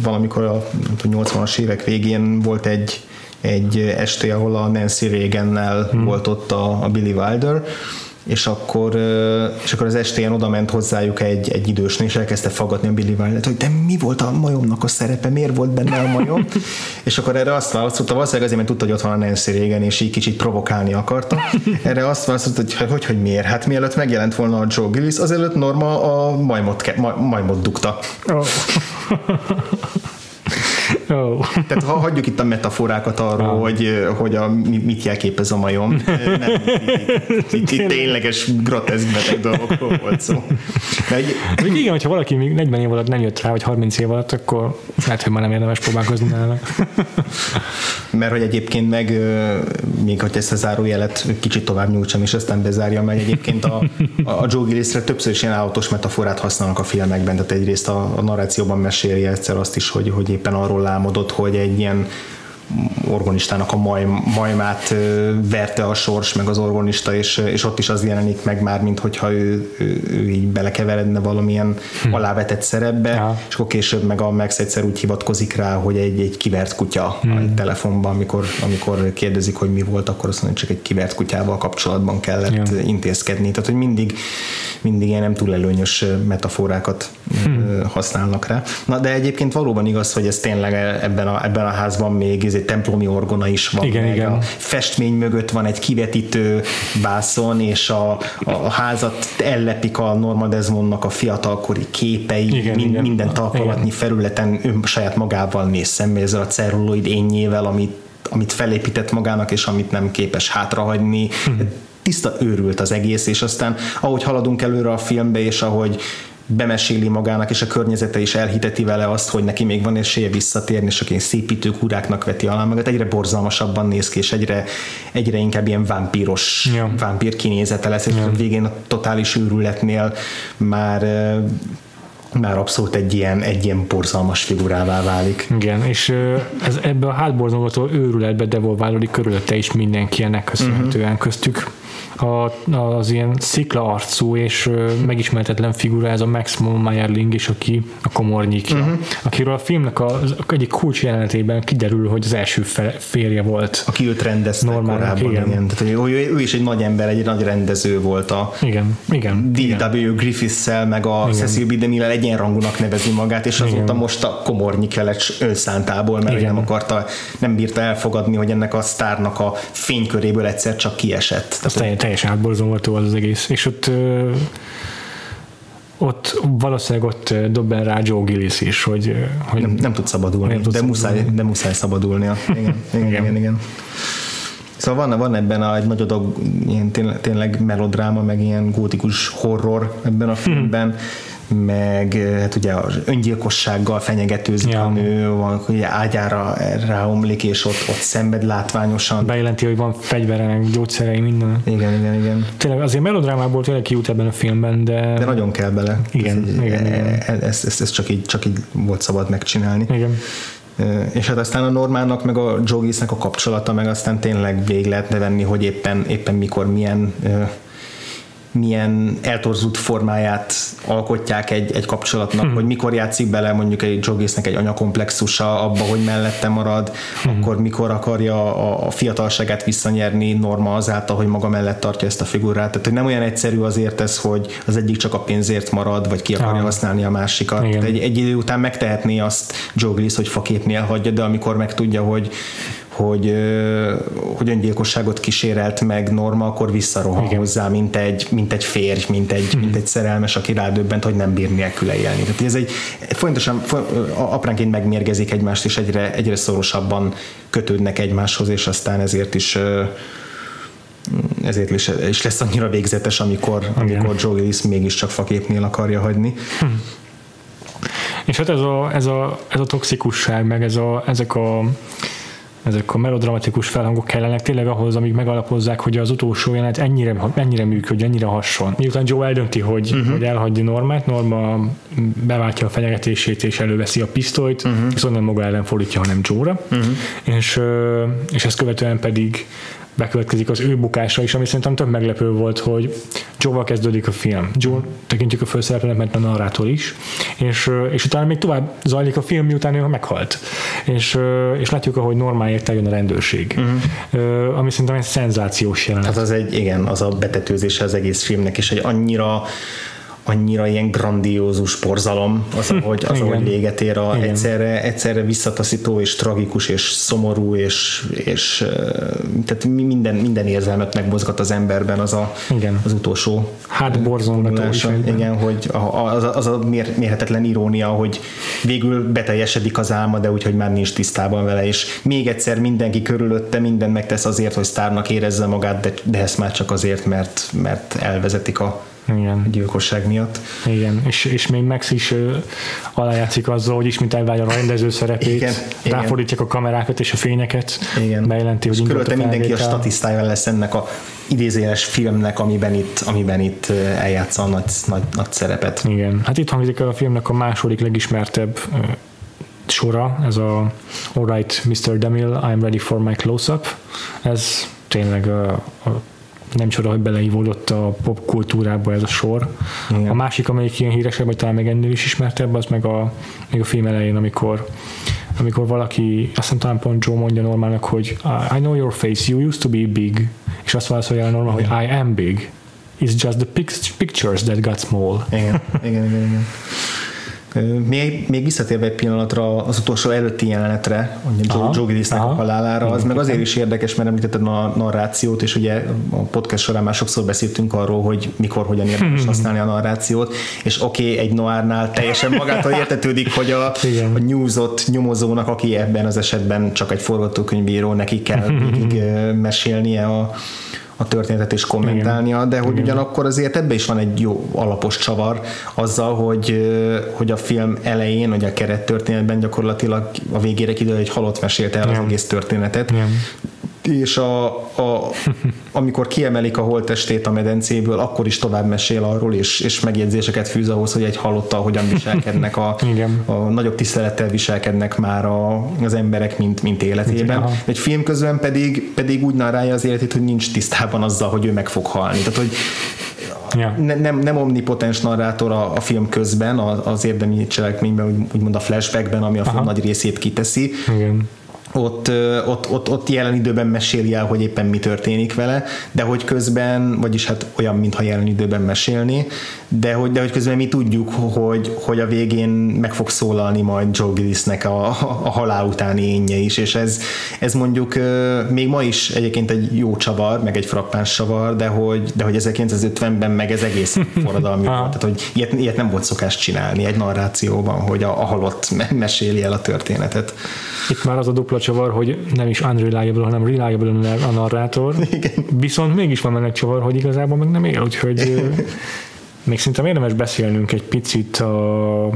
valamikor a 80-as évek végén volt egy egy este, ahol a Nancy Reagan-nel hmm. volt ott a, a Billy Wilder, és akkor, és akkor az estén oda ment hozzájuk egy, egy idős és elkezdte faggatni a Billy Wilder-t, hogy de mi volt a majomnak a szerepe, miért volt benne a majom? és akkor erre azt válaszolta, valószínűleg azért, mert tudta, hogy ott van a Nancy régen, és így kicsit provokálni akarta. Erre azt válaszolta, hogy hogy, hogy, hogy miért? Hát mielőtt megjelent volna a Joe Gillis, azelőtt Norma a majmot, majmot dugta. Oh. Oh. Tehát ha hagyjuk itt a metaforákat arról, ah. hogy, hogy a, mit jelképez a majom. Nem, itt, itt, itt tényleges groteszk beteg dolgokról volt szó. De egy, igen, hogyha valaki még 40 év alatt nem jött rá, vagy 30 év alatt, akkor lehet, hogy már nem érdemes próbálkozni nála. Mert hogy egyébként meg, még hogy ezt a zárójelet kicsit tovább nyújtsam, és aztán bezárja meg, egyébként a, a Joe Gillisre többször is ilyen autós metaforát használnak a filmekben, tehát egyrészt a, a narrációban meséli egyszer azt is, hogy, hogy éppen arról álmodott, hogy egy ilyen orgonistának a maj, majmát verte a sors, meg az orgonista, és, és ott is az jelenik meg már, mint hogyha ő, ő, ő így belekeveredne valamilyen hm. alávetett szerepbe, ja. és akkor később meg a Max egyszer úgy hivatkozik rá, hogy egy, egy kivert kutya hm. a telefonban, amikor, amikor kérdezik, hogy mi volt, akkor azt mondja, hogy csak egy kivert kutyával kapcsolatban kellett ja. intézkedni. Tehát, hogy mindig, mindig ilyen nem túl előnyös metaforákat hm. használnak rá. Na, de egyébként valóban igaz, hogy ez tényleg ebben a, ebben a házban még egy templomi orgona is van. Igen, igen. A festmény mögött van egy kivetítő bászon, és a, a házat ellepik a Norma Desmondnak a fiatalkori képei, igen, mind, igen. minden talpalatnyi felületen ön saját magával néz szembe ezzel a celluloid énnyével, amit amit felépített magának, és amit nem képes hátrahagyni. Hmm. Tiszta őrült az egész, és aztán ahogy haladunk előre a filmbe, és ahogy bemeséli magának, és a környezete is elhiteti vele azt, hogy neki még van esélye visszatérni, és aki szépítő kuráknak veti alá magát, egyre borzalmasabban néz ki, és egyre, egyre inkább ilyen vámpíros, ja. vámpír kinézete lesz, és ja. a végén a totális őrületnél már már abszolút egy ilyen, egy ilyen borzalmas figurává válik. Igen, és ez ebbe a hátborzongató őrületbe devolválódik körülötte is mindenki ennek köszönhetően uh-huh. köztük a, az ilyen szikla arcú és megismertetlen figura, ez a Max Meyerling is, aki a komornyikja, uh-huh. akiről a filmnek a, az egyik kulcs jelenetében kiderül, hogy az első férje volt. Aki őt rendezte Normál, korábban. Igen. igen. Tehát, hogy ő, ő, is egy nagy ember, egy nagy rendező volt a igen, igen, D.W. Griffiths-szel, meg a igen. Cecil B. DeMille egyenrangúnak nevezi magát, és azóta igen. most a komornyik lett önszántából, mert igen. nem akarta, nem bírta elfogadni, hogy ennek a sztárnak a fényköréből egyszer csak kiesett. Tehát, teljesen átborzolható az az egész. És ott ott valószínűleg ott dobben rá Joe Gillis is, hogy, hogy nem, nem tud szabadulni, nem tud de, szabadulni. Muszáj, de muszáj szabadulnia. Igen, igen, igen. igen, igen. Szóval van, van ebben a, egy nagy adag ilyen tényleg, tényleg melodráma, meg ilyen gótikus horror ebben a filmben. Hmm meg hát ugye az öngyilkossággal fenyegetőzik ja. a nő, van, ugye ágyára ráomlik, és ott, ott szenved látványosan. Bejelenti, hogy van fegyvere, meg gyógyszerei, minden. Igen, igen, igen. Tényleg azért melodrámából tényleg kijut ebben a filmben, de... De nagyon kell bele. Igen, ez, igen, igen. Ez, ez, ez csak, így, csak így volt szabad megcsinálni. Igen. És hát aztán a Normálnak meg a Jogisnek a kapcsolata meg aztán tényleg végig lehetne venni, hogy éppen, éppen mikor milyen milyen eltorzult formáját alkotják egy, egy kapcsolatnak, hmm. hogy mikor játszik bele mondjuk egy Jogisnek egy anyakomplexusa abba, hogy mellette marad, hmm. akkor mikor akarja a, a fiatalságát visszanyerni Norma azáltal, hogy maga mellett tartja ezt a figurát. Tehát, hogy nem olyan egyszerű azért ez, hogy az egyik csak a pénzért marad, vagy ki akarja ah. használni a másikat. Egy, egy idő után megtehetné azt Joglis, hogy faképnél hagyja, de amikor megtudja, hogy hogy, hogy öngyilkosságot kísérelt meg Norma, akkor visszarohan Igen. hozzá, mint egy, mint egy férj, mint egy, hmm. mint egy szerelmes, aki rádöbbent, hogy nem bír nélküle élni. Tehát ez egy fontosan apránként megmérgezik egymást, és egyre, egyre szorosabban kötődnek egymáshoz, és aztán ezért is ezért is, is lesz annyira végzetes, amikor, amikor Joe Gillis mégiscsak faképnél akarja hagyni. Hmm. És hát ez a, ez a, ez a toxikusság, meg ez a, ezek a ezek a melodramatikus felhangok kellenek tényleg ahhoz, amíg megalapozzák, hogy az utolsó jelenet ennyire, ennyire működj, ennyire hasson. Miután Joe eldönti, hogy, uh-huh. hogy elhagyja Normát, Norma beváltja a fenyegetését és előveszi a pisztolyt, uh-huh. viszont nem maga ellen fordítja, hanem Joe-ra, uh-huh. és, és ezt követően pedig bekövetkezik az ő bukása is, ami szerintem több meglepő volt, hogy Joe-val kezdődik a film. Joe tekintjük a főszereplőnek, mert a narrátor is, és, és utána még tovább zajlik a film, miután ő meghalt. És, és látjuk, ahogy normáért eljön a rendőrség. Uh-huh. Ami szerintem egy szenzációs jelenet. Hát az egy, igen, az a betetőzése az egész filmnek, és egy annyira annyira ilyen grandiózus porzalom, az, ahogy, az, ahogy véget ér a egyszerre, egyszerre visszataszító és tragikus és szomorú és, és tehát minden, minden érzelmet megmozgat az emberben az a, Igen. az utolsó hát borzongató Igen, hogy az, az a mér, mérhetetlen irónia, hogy végül beteljesedik az álma, de úgyhogy már nincs tisztában vele, és még egyszer mindenki körülötte minden megtesz azért, hogy sztárnak érezze magát, de, de ezt már csak azért, mert, mert elvezetik a igen. gyilkosság miatt. Igen, és, és még Max is uh, alájátszik azzal, hogy ismét elválja a rendező szerepét, igen, ráfordítják a kamerákat és a fényeket, igen. bejelenti, hogy Körülötte mindenki a statisztája lesz ennek a idézéles filmnek, amiben itt, amiben itt eljátsza a nagy, nagy, nagy szerepet. Igen, hát itt hangzik el a filmnek a második legismertebb uh, sora, ez a Alright, Mr. Demille, I'm ready for my close-up. Ez tényleg a, a nem csoda, hogy beleívódott a popkultúrába ez a sor. Igen. A másik, amelyik ilyen híresebb, vagy talán még ennél is ismertebb, az meg a, még a film elején, amikor amikor valaki, azt hiszem talán pont Joe mondja Normának, hogy I know your face, you used to be big, és azt válaszolja Norma, hogy I am big. It's just the pictures that got small. Igen, igen, igen. igen. Még, még visszatérve egy pillanatra az utolsó előtti jelenetre, Joe, Gillisnek a halálára, az meg azért is érdekes, mert említetted a narrációt, és ugye a podcast során már sokszor beszéltünk arról, hogy mikor, hogyan érdemes használni a narrációt, és oké, okay, egy noárnál teljesen magától értetődik, hogy a, a newsot nyomozónak, aki ebben az esetben csak egy forgatókönyvíró, neki kell végig mesélnie a, a történetet és kommentálnia, Igen. de hogy Igen. ugyanakkor azért ebbe is van egy jó alapos csavar azzal, hogy, hogy a film elején, hogy a keret történetben gyakorlatilag a végére kiderül, hogy halott mesélte el Igen. az egész történetet. Igen és a, a, amikor kiemelik a holttestét a medencéből, akkor is tovább mesél arról, és, és megjegyzéseket fűz ahhoz, hogy egy halottal hogyan viselkednek, a, a nagyobb tisztelettel viselkednek már a, az emberek, mint, mint életében. Aha. Egy film közben pedig, pedig úgy narrálja az életét, hogy nincs tisztában azzal, hogy ő meg fog halni. Tehát, hogy Ja. Ne, nem, nem omnipotens narrátor a, a film közben, az, az érdemi cselekményben, úgymond a flashbackben, ami a film Aha. nagy részét kiteszi. Igen ott, ott, ott, ott jelen időben meséli el, hogy éppen mi történik vele, de hogy közben, vagyis hát olyan, mintha jelen időben mesélni, de hogy, de hogy közben mi tudjuk, hogy, hogy a végén meg fog szólalni majd Joe Gillisnek a, a halál utáni énje is, és ez, ez mondjuk még ma is egyébként egy jó csavar, meg egy frappáns csavar, de hogy, de hogy 1950-ben meg ez egész forradalmi volt, tehát hogy ilyet, ilyet nem volt szokás csinálni egy narrációban, hogy a, a halott meséli el a történetet. Itt már az a dupla csavar, hogy nem is unreliable, hanem reliable a narrátor. Igen. Viszont mégis van ennek csavar, hogy igazából meg nem él, úgyhogy még szerintem érdemes beszélnünk egy picit a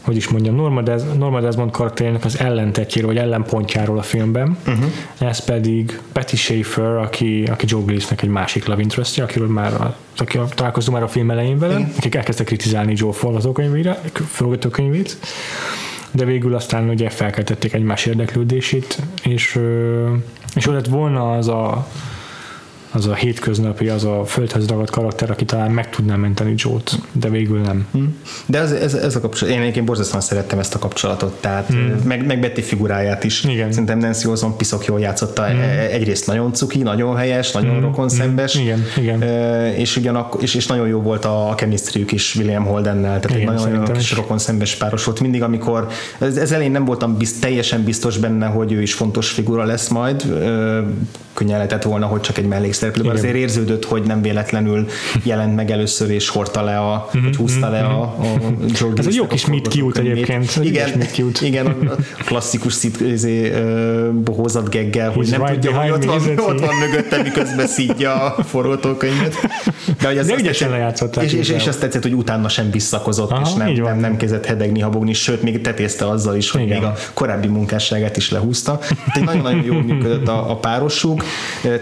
hogy is mondjam, Norma, Des, Norma Desmond karakterének az ellentetjéről, vagy ellenpontjáról a filmben. Uh-huh. Ez pedig Betty Schaefer, aki, aki Joe Gillisnek egy másik love interestje, akiről már aki találkoztunk már a film elején vele, akik elkezdtek kritizálni Joe forgatókönyvét, de végül aztán ugye felkeltették egymás érdeklődését, és, és ott lett volna az a az a hétköznapi, az a földhez ragadt karakter, aki talán meg tudná menteni Joe-t, de végül nem. Hmm. De ez, ez, ez a kapcsolat, én egyébként borzasztóan szerettem ezt a kapcsolatot, tehát hmm. meg, meg Betty figuráját is. Igen. Szerintem Nancy Olson piszok jól játszotta, hmm. egyrészt nagyon cuki, nagyon helyes, nagyon hmm. rokonszembes, hmm. igen, igen. És, ugyanak, és, és nagyon jó volt a, a chemistryük is William Holdennel, tehát igen, egy nagyon jó kis rokonszembes páros volt. Mindig, amikor ez, ez elén nem voltam biz, teljesen biztos benne, hogy ő is fontos figura lesz majd, könnyen lehetett volna, hogy csak egy mellékszereplő, mert azért érződött, hogy nem véletlenül jelent meg először, és hordta le a, mm-hmm. vagy húzta le a, a George Ez egy jó kis meet cute egyébként. Igen, cute. igen, a klasszikus szit, izé, bohózat geggel, hogy nem right tudja, hogy ott van, ott van mögötte, miközben szídja a forgatókönyvet. De, hogy az De ügyesen lejátszották. És, és, és azt tetszett, hogy utána sem visszakozott, Aha, és nem, nem, nem kezdett hedegni, habogni, sőt, még tetézte azzal is, hogy igen. még a korábbi munkásságát is lehúzta. Tehát nagyon-nagyon jól működött a, a párosuk.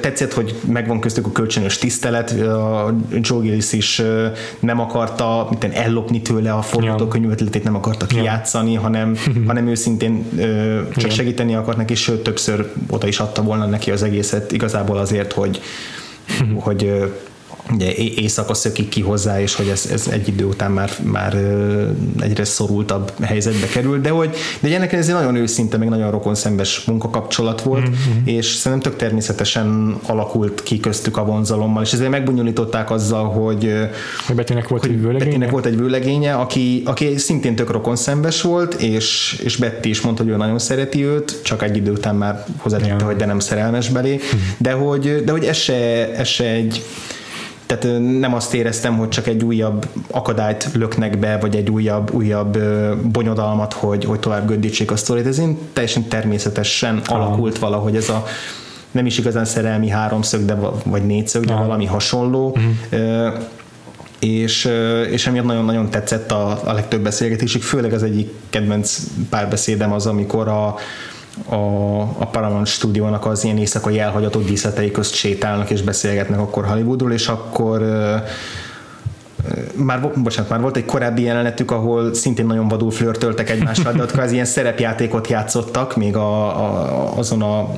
Tetszett, hogy megvan köztük a kölcsönös tisztelet, a Joe Gillis is nem akarta miten ellopni tőle a forgatókönyvetletét, nem akarta kijátszani, hanem, hanem őszintén csak segíteni akart neki, sőt többször oda is adta volna neki az egészet, igazából azért, hogy, hogy ugye éjszaka szökik ki hozzá, és hogy ez, ez egy idő után már, már egyre szorultabb helyzetbe kerül, de hogy de ennek ez egy nagyon őszinte, meg nagyon rokon szembes munkakapcsolat volt, mm-hmm. és szerintem tök természetesen alakult ki köztük a vonzalommal, és ezért megbonyolították azzal, hogy, hogy Bettinek volt hogy egy vőlegénye, Bettinek volt egy vőlegénye aki, aki szintén tök rokon szembes volt, és, és Betty is mondta, hogy ő nagyon szereti őt, csak egy idő után már hozzátette, ja. hogy de nem szerelmes belé, mm. de hogy, de hogy ez se, ez se egy tehát nem azt éreztem, hogy csak egy újabb akadályt löknek be, vagy egy újabb, újabb bonyodalmat, hogy, hogy tovább göddítsék a sztorit. Ez én teljesen természetesen Aha. alakult valahogy ez a nem is igazán szerelmi háromszög, de, vagy négyszög, de Aha. valami hasonló. Uh-huh. és, és emiatt nagyon-nagyon tetszett a, a legtöbb beszélgetésük, főleg az egyik kedvenc párbeszédem az, amikor a, a, a Paramount stúdiónak az ilyen éjszakai elhagyatott díszletei közt sétálnak és beszélgetnek akkor Hollywoodról, és akkor már, bocsánat, már volt egy korábbi jelenetük, ahol szintén nagyon vadul flörtöltek egymással, de ott kvázi ilyen szerepjátékot játszottak, még a, a, azon a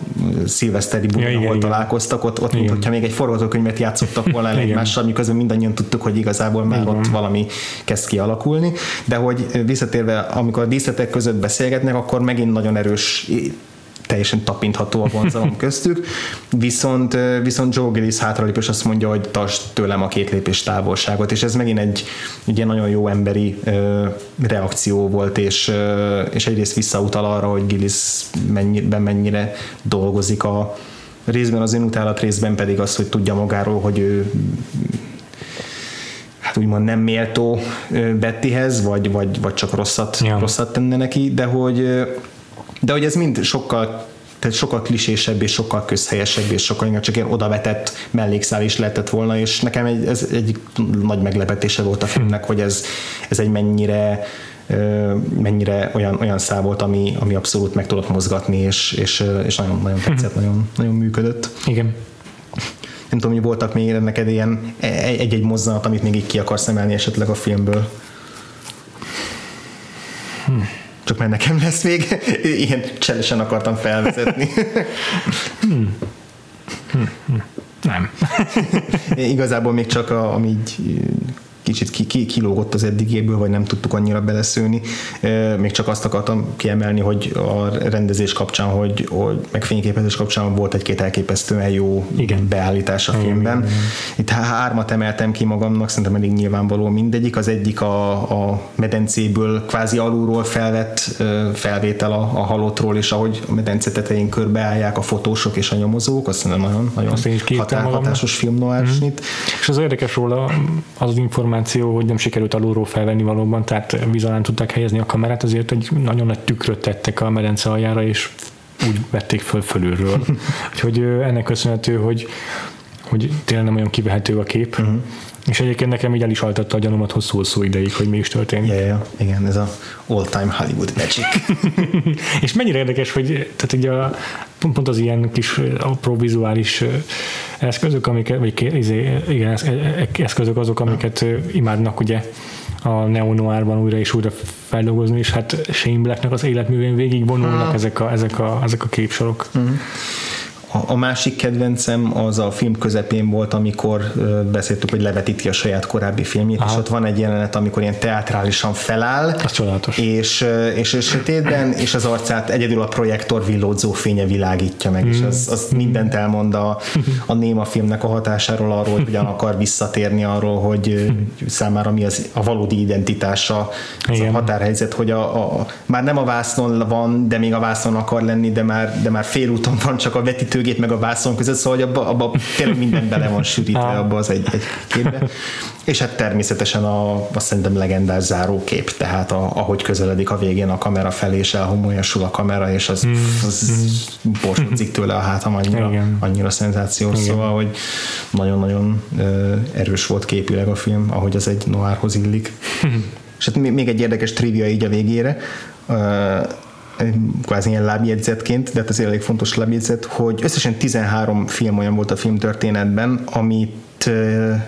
szilveszteri bulin, ja, ahol igen, találkoztak, ott, ott mint hogyha még egy forgatókönyvet játszottak volna el egymással, miközben mindannyian tudtuk, hogy igazából már igen. ott valami kezd kialakulni, de hogy visszatérve, amikor a díszletek között beszélgetnek, akkor megint nagyon erős teljesen tapintható a vonzalom köztük, viszont, viszont Joe Gillis hátralép, és azt mondja, hogy tartsd tőlem a két lépés távolságot, és ez megint egy, egy ilyen nagyon jó emberi ö, reakció volt, és, ö, és egyrészt visszautal arra, hogy Gillis mennyiben mennyire dolgozik a részben az önutálat, részben pedig az, hogy tudja magáról, hogy ő hát úgymond nem méltó Bettyhez, vagy, vagy, vagy csak rosszat, ja. rosszat tenne neki, de hogy de hogy ez mind sokkal tehát sokkal klisésebb és sokkal közhelyesebb és sokkal inkább csak ilyen odavetett mellékszál is lehetett volna, és nekem egy, ez egy nagy meglepetése volt a filmnek, hogy ez, ez egy mennyire mennyire olyan, olyan szál volt, ami, ami abszolút meg tudott mozgatni, és, és, és nagyon, nagyon tetszett, nagyon, nagyon működött. Igen. Nem tudom, hogy voltak még neked ilyen egy-egy mozzanat, amit még így ki akarsz emelni esetleg a filmből. Hmm csak mert nekem lesz még, ilyen cselesen akartam felvezetni. Hmm. Hmm. Nem. Igazából még csak a, ami így kicsit ki, ki, kilógott az eddigéből, vagy nem tudtuk annyira beleszőni. Még csak azt akartam kiemelni, hogy a rendezés kapcsán, hogy, hogy meg fényképezés kapcsán volt egy-két elképesztően jó igen. beállítás a filmben. Igen, igen. Itt hármat emeltem ki magamnak, szerintem elég nyilvánvaló mindegyik. Az egyik a, a medencéből kvázi alulról felvett felvétel a, a halottról, és ahogy a medence tetején körbeállják a fotósok és a nyomozók, azt szerintem nagyon, nagyon határ, hatásos film noir mm-hmm. És az érdekes róla az, az információ, hogy nem sikerült alulról felvenni valóban, tehát vizalán tudták helyezni a kamerát, azért egy nagyon nagy tükröt tettek a medence aljára, és úgy vették föl fölülről. Úgyhogy ennek köszönhető, hogy, hogy tényleg nem olyan kivehető a kép. Uh-huh. És egyébként nekem így el is altatta a gyanúmat hosszú-hosszú ideig, hogy mi is történik. Yeah, yeah, igen, ez a all-time Hollywood magic. és mennyire érdekes, hogy tehát ugye a, pont, pont az ilyen kis apró vizuális eszközök, amiket, vagy izé, igen, eszközök azok, amiket imádnak ugye a neo újra és újra feldolgozni, és hát Shane Blacknek az életművén végig vonulnak hmm. ezek, a, ezek, a, ezek a képsorok. Hmm. A, másik kedvencem az a film közepén volt, amikor beszéltük, hogy levetíti a saját korábbi filmjét, Aha. és ott van egy jelenet, amikor ilyen teátrálisan feláll. Az csodálatos. És, és, és sötétben, és az arcát egyedül a projektor villódzó fénye világítja meg, mm. és az, az mindent elmond a, a Néma filmnek a hatásáról arról, hogy hogyan akar visszatérni arról, hogy számára mi az a valódi identitása, az a határhelyzet, hogy a, a, már nem a vásznon van, de még a vásznon akar lenni, de már, de már félúton van csak a vetítő vetítőgép meg a vászon között, szóval hogy abba, abba tényleg minden bele van sűrítve abba az egy, egy képbe. És hát természetesen a, azt szerintem legendás zárókép, tehát a, ahogy közeledik a végén a kamera felé, és elhomolyosul a kamera, és az, mm. az mm. borsodzik tőle a hátam annyira, annyira szenzációs, Igen. szóval, hogy nagyon-nagyon erős volt képileg a film, ahogy az egy noárhoz illik. és hát még egy érdekes trivia így a végére, kvázi ilyen lábjegyzetként, de hát ez elég fontos lábjegyzet, hogy összesen 13 film olyan volt a film történetben, amit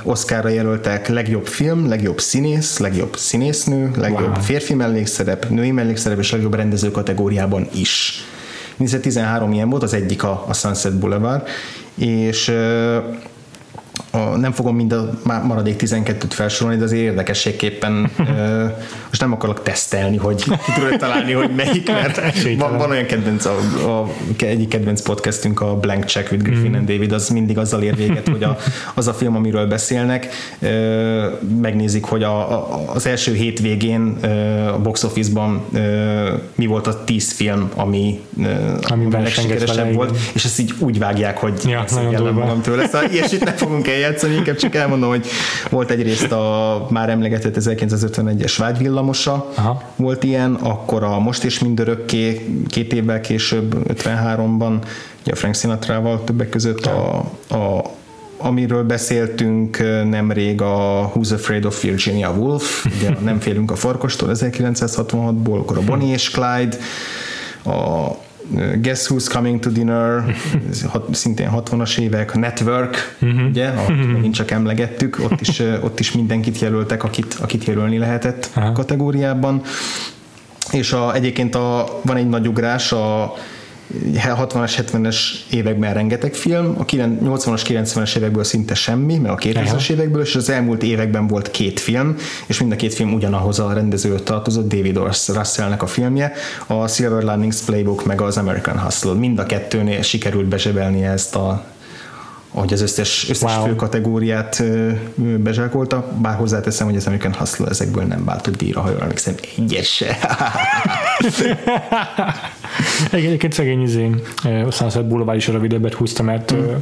Oscarra jelöltek legjobb film, legjobb színész, legjobb színésznő, legjobb wow. férfi mellékszerep, női mellékszerep és legjobb rendező kategóriában is. Mindössze 13 ilyen volt, az egyik a, a Sunset Boulevard, és a, nem fogom mind a maradék 12-t felsorolni, de azért érdekességképpen most nem akarok tesztelni, hogy ki tudod találni, hogy melyik, mert van, van olyan kedvenc, a, a, egyik kedvenc podcastünk, a Blank Check with Griffin mm. and David, az mindig azzal ér véget, hogy a, az a film, amiről beszélnek, megnézik, hogy a, a, az első hétvégén a box office-ban mi volt a tíz film, ami, ami legsikeresebb volt, és ezt így úgy vágják, hogy ja, magam tőle, szóval ilyesmit nem fogunk eljátszani, inkább csak elmondom, hogy volt egyrészt a már emlegetett 1951-es vágyvillamosa, Aha. volt ilyen, akkor a Most és mindörökké két évvel később, 53-ban, ugye a Frank Sinatra-val többek között a, a amiről beszéltünk nemrég a Who's Afraid of Virginia Woolf, ugye Nem félünk a farkostól 1966-ból, akkor a Bonnie és Clyde, a Guess Who's Coming to Dinner, szintén 60-as évek, Network, uh-huh. ugye, ahol csak emlegettük, ott is, ott is mindenkit jelöltek, akit, akit jelölni lehetett uh-huh. kategóriában. És a, egyébként a, van egy nagy ugrás a 60-as, 70-es években rengeteg film, a 80-as, 90-es évekből szinte semmi, meg a 2000-es évekből, és az elmúlt években volt két film, és mind a két film ugyanahoz a rendezőt tartozott, David Russellnek a filmje, a Silver Linings Playbook meg az American Hustle. Mind a kettőnél sikerült bezsebelni ezt a ahogy az összes, összes wow. fő kategóriát bezsákolta, bár hozzáteszem, hogy az American Hustle ezekből nem váltott díjra, ha jól emlékszem, egyes se. Egyébként szegény izén, Sunset Boulevard is a rövidebbet húzta, mert mm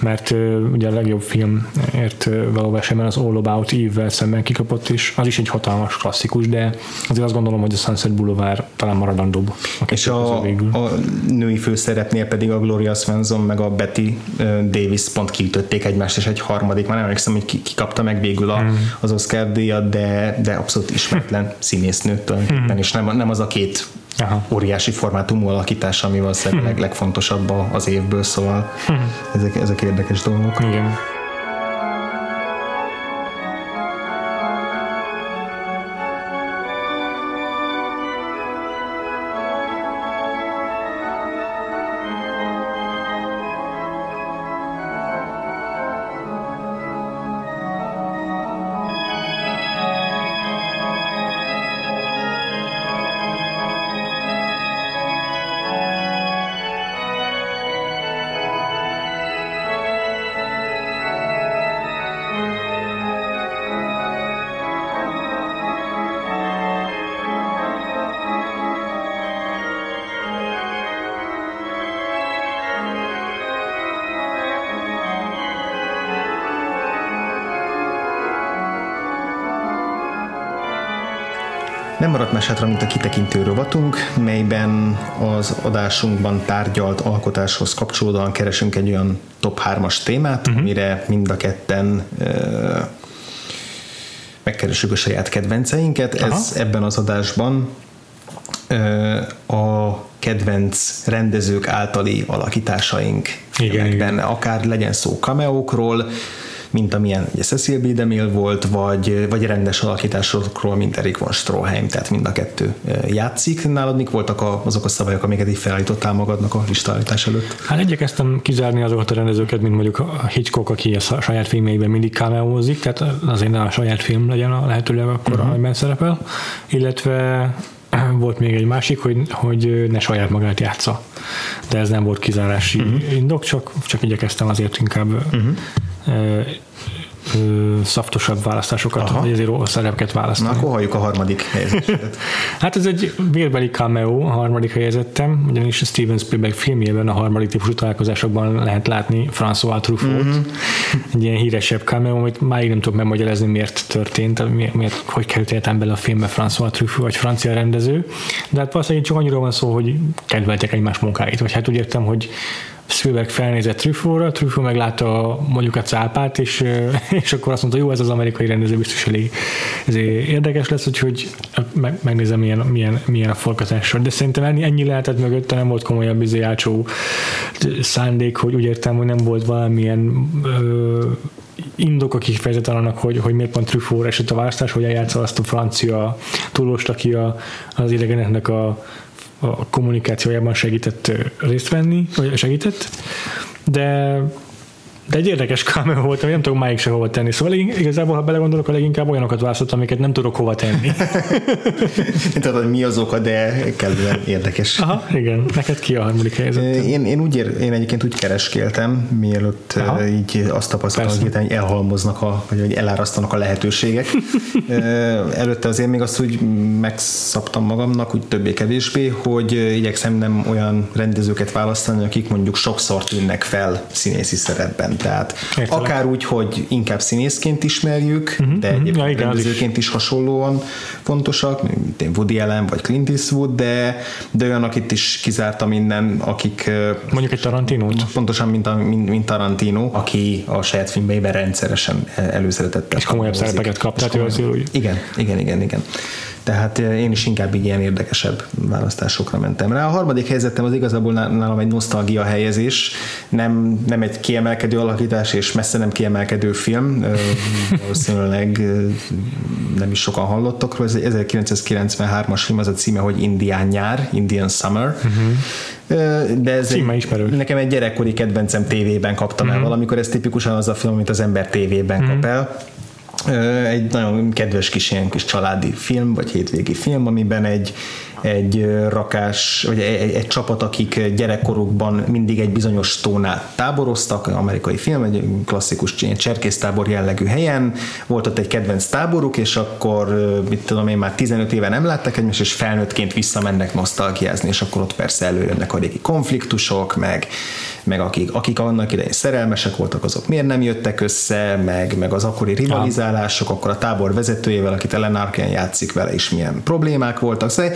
mert ugye a legjobb filmért való versenyben az All About Eve-vel szemben kikapott is. Az is egy hatalmas klasszikus, de azért azt gondolom, hogy a Sunset Boulevard talán maradandóbb. A És a, a női főszerepnél pedig a Gloria Swanson meg a Betty Davis pont kiütötték egymást, és egy harmadik, már nem emlékszem, hogy ki, ki kapta meg végül a, hmm. az Oscar díjat, de, de abszolút ismeretlen színésznő tulajdonképpen, hmm. és nem, nem az a két Aha. óriási formátumú alakítás, ami valószínűleg hmm. legfontosabb az évből, szóval hmm. ezek, ezek érdekes dolgok. Igen. Nem maradt más hátra, mint a kitekintő rovatunk, melyben az adásunkban tárgyalt alkotáshoz kapcsolódóan keresünk egy olyan top 3-as témát, uh-huh. amire mind a ketten uh, megkeressük a saját kedvenceinket. Aha. Ez ebben az adásban uh, a kedvenc rendezők általi alakításaink igen, igen. akár legyen szó cameókról, mint amilyen ugye Cecil B. DeMille volt, vagy, vagy rendes alakításokról, mint Erik von Stroheim, tehát mind a kettő játszik. Nálad mik voltak a, azok a szabályok, amiket így felállítottál magadnak a listállítás előtt? Hát igyekeztem kizárni azokat a rendezőket, mint mondjuk a Hitchcock, aki a saját filmjeiben mindig cameózik, tehát azért ne a saját film legyen a lehetőleg akkor, uh-huh. amiben szerepel, illetve volt még egy másik, hogy, hogy ne saját magát játsza. De ez nem volt kizárási uh-huh. indok, csak, csak igyekeztem azért inkább uh-huh szaftosabb választásokat, Aha. vagy azért rossz szerepeket választani. Na akkor halljuk a harmadik helyzetet. hát ez egy vérbeli cameo, a harmadik helyezettem, ugyanis Steven Spielberg filmjében a harmadik típusú találkozásokban lehet látni François Truffaut. Mm-hmm. Egy ilyen híresebb cameo, amit máig nem tudok megmagyarázni, miért történt, miért, miért hogy került értem bele a filmbe François Truffaut, vagy francia rendező. De hát valószínűleg csak annyira van szó, hogy kedveltek egymás munkáit, vagy hát úgy értem, hogy Spielberg felnézett Truffaut-ra, Truffaut meglátta mondjuk a cápát, és, és akkor azt mondta, jó, ez az amerikai rendező biztos elég érdekes lesz, úgyhogy meg, megnézem, milyen, milyen, milyen a forgatásra. De szerintem ennyi, ennyi lehetett mögötte, nem volt komolyabb izé ácsó szándék, hogy úgy értem, hogy nem volt valamilyen ö, indok a kifejezetten annak, hogy, hogy miért pont Truffaut esett a választás, hogy eljátsza azt a francia túlost, aki a, az idegeneknek a a kommunikációjában segített részt venni, vagy segített, de de egy érdekes cameo volt, ami nem tudom máig se hova tenni. Szóval igazából, ha belegondolok, a leginkább olyanokat választottam, amiket nem tudok hova tenni. Nem tudod, hogy mi az oka, de kellően érdekes. Aha, igen. Neked ki a harmadik helyzet? Én, én, úgy ér, én egyébként úgy kereskéltem, mielőtt Aha. így azt tapasztaltam, hogy, hogy elhalmoznak, a, vagy hogy elárasztanak a lehetőségek. Előtte azért még azt úgy megszabtam magamnak, úgy többé-kevésbé, hogy igyekszem nem olyan rendezőket választani, akik mondjuk sokszor tűnnek fel színészi szerepben tehát Értelek. akár úgy, hogy inkább színészként ismerjük, uh-huh, de egyébként ja, igen, rendezőként is. is hasonlóan fontosak, mint én Woody Allen vagy Clint Eastwood, de, de olyanok itt is kizártam minden, akik... Mondjuk egy tarantino Pontosan, mint, a, mint, mint Tarantino, aki a saját filmjeiben rendszeresen előszeretettel. És komolyabb szerepeket kap, tehát ő Igen, igen, igen, igen. Tehát eh, én is inkább így ilyen érdekesebb választásokra mentem rá. A harmadik helyzetem az igazából nálam egy nosztalgia helyezés, nem, nem egy kiemelkedő alakítás, és messze nem kiemelkedő film. Valószínűleg nem is sokan hallottak róla. Ez egy 1993-as film, az a címe, hogy Indián nyár, Indian Summer. Uh-huh. De ez egy, nekem egy gyerekkori kedvencem tévében kaptam uh-huh. el valamikor, ez tipikusan az a film, amit az ember tévében uh-huh. kap el egy nagyon kedves kis ilyen kis családi film, vagy hétvégi film, amiben egy egy rakás, vagy egy, egy csapat, akik gyerekkorukban mindig egy bizonyos tónál táboroztak, amerikai film, egy klasszikus cserkésztábor jellegű helyen, volt ott egy kedvenc táboruk, és akkor, mit tudom én, már 15 éve nem láttak egymást, és felnőttként visszamennek nosztalgiázni, és akkor ott persze előjönnek a régi konfliktusok, meg, meg akik, akik annak idején szerelmesek voltak, azok miért nem jöttek össze, meg, meg az akkori rivalizálások, akkor a tábor vezetőjével, akit Ellen Arken játszik vele is milyen problémák voltak. Szóval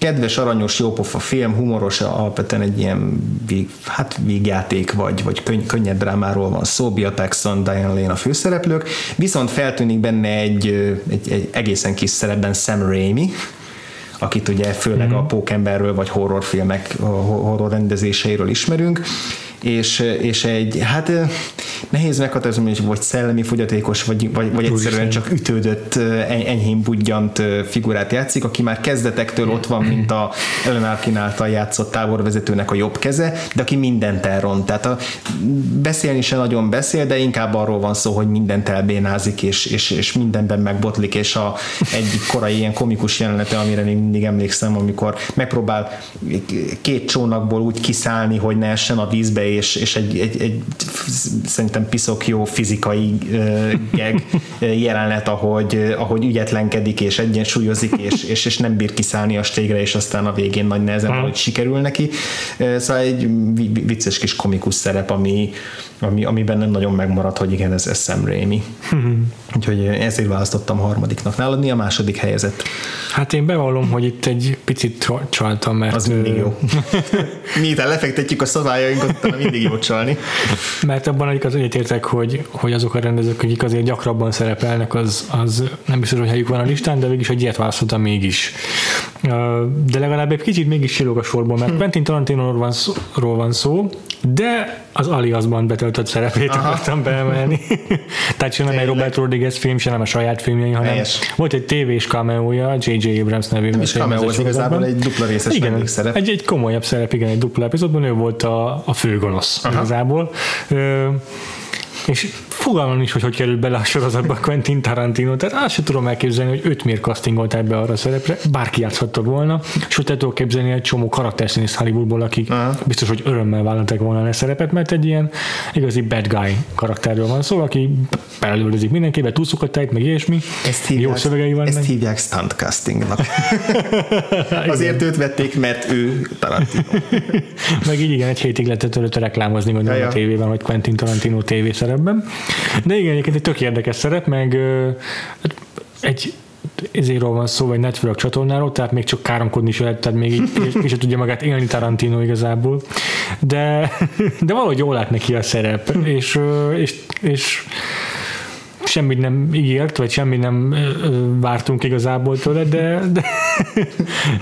kedves, aranyos, jópofa film, humoros, alapvetően egy ilyen vég, hát végjáték, vagy, vagy könny, könnyed drámáról van szó, Bia Paxton, Diane Lane a főszereplők, viszont feltűnik benne egy, egy, egy egészen kis szerepben Sam Raimi, akit ugye főleg mm-hmm. a pókemberről vagy horrorfilmek, horror rendezéseiről ismerünk, és, és egy, hát nehéz meghatározni, hogy vagy szellemi fogyatékos, vagy, vagy, vagy egyszerűen csak ütődött, enyhén budjant figurát játszik, aki már kezdetektől ott van, mint a Ellen Arkin által játszott táborvezetőnek a jobb keze, de aki mindent elront. Tehát a, beszélni se nagyon beszél, de inkább arról van szó, hogy mindent elbénázik, és, és, és mindenben megbotlik, és a, egy korai ilyen komikus jelenete, amire még mindig emlékszem, amikor megpróbál két csónakból úgy kiszállni, hogy ne essen a vízbe, és, és egy, egy, egy szerintem piszok jó fizikai uh, geg jelenet, ahogy, ahogy ügyetlenkedik és egyensúlyozik, és, és, és nem bír kiszállni a stégre, és aztán a végén nagy nehezen, hogy sikerül neki. Szóval egy vicces kis komikus szerep, ami, ami, amiben nem nagyon megmarad, hogy igen, ez, ez Sam Raimi. Úgyhogy ezért választottam a harmadiknak. Nálad mi a második helyezett? Hát én bevallom, hogy itt egy picit csaltam, mert... Az mindig jó. Miután lefektetjük a szabályainkat, utána mindig jó csalni. Mert abban egyik az egyetértek, hogy, hogy azok a rendezők, akik azért gyakrabban szerepelnek, az, az nem biztos, hogy helyük van a listán, de végig egy ilyet választottam mégis. De legalább egy kicsit mégis silog a sorból, mert hm. Quentin Tarantino van szó, de az Aliasban betöltött szerepét Aha. akartam beemelni. Tehát sem nem egy Robert Rodriguez film, sem nem a saját filmjei, hanem Helyes. volt egy tévés cameója, J.J. Abrams nevű. Nem is cameo, az igazából egy dupla részes igen, szerep. Egy, egy komolyabb szerep, igen, egy dupla epizódban ő volt a, a főgonosz Aha. igazából. Ö, és fogalmam is, hogy hogy került bele a sorozatba Quentin Tarantino, tehát azt sem tudom elképzelni, hogy őt miért castingolták be arra a szerepre, bárki játszhatta volna, ott el tudok képzelni egy csomó karakterszínész Hollywoodból, akik Aha. biztos, hogy örömmel vállalták volna a szerepet, mert egy ilyen igazi bad guy karakterről van szó, aki belelőzik mindenkibe, túlszokat tejt, meg ilyesmi. Ezt hívják, jó szövegei vannak. Ezt hívják stunt castingnak. Azért őt vették, mert ő Tarantino. meg így igen, egy hétig lehetett előtte reklámozni, gondolom ja, ja. a tévében, hogy Quentin Tarantino tévészerepben. De igen, egyébként egy tök érdekes szerep, meg hát egy ezéről van szó, vagy Network csatornáról, tehát még csak káromkodni is lehet, tehát még így ki tudja magát élni Tarantino igazából. De, de valahogy jól lát neki a szerep, és, és, és semmit nem ígért, vagy semmit nem vártunk igazából tőle, de, de,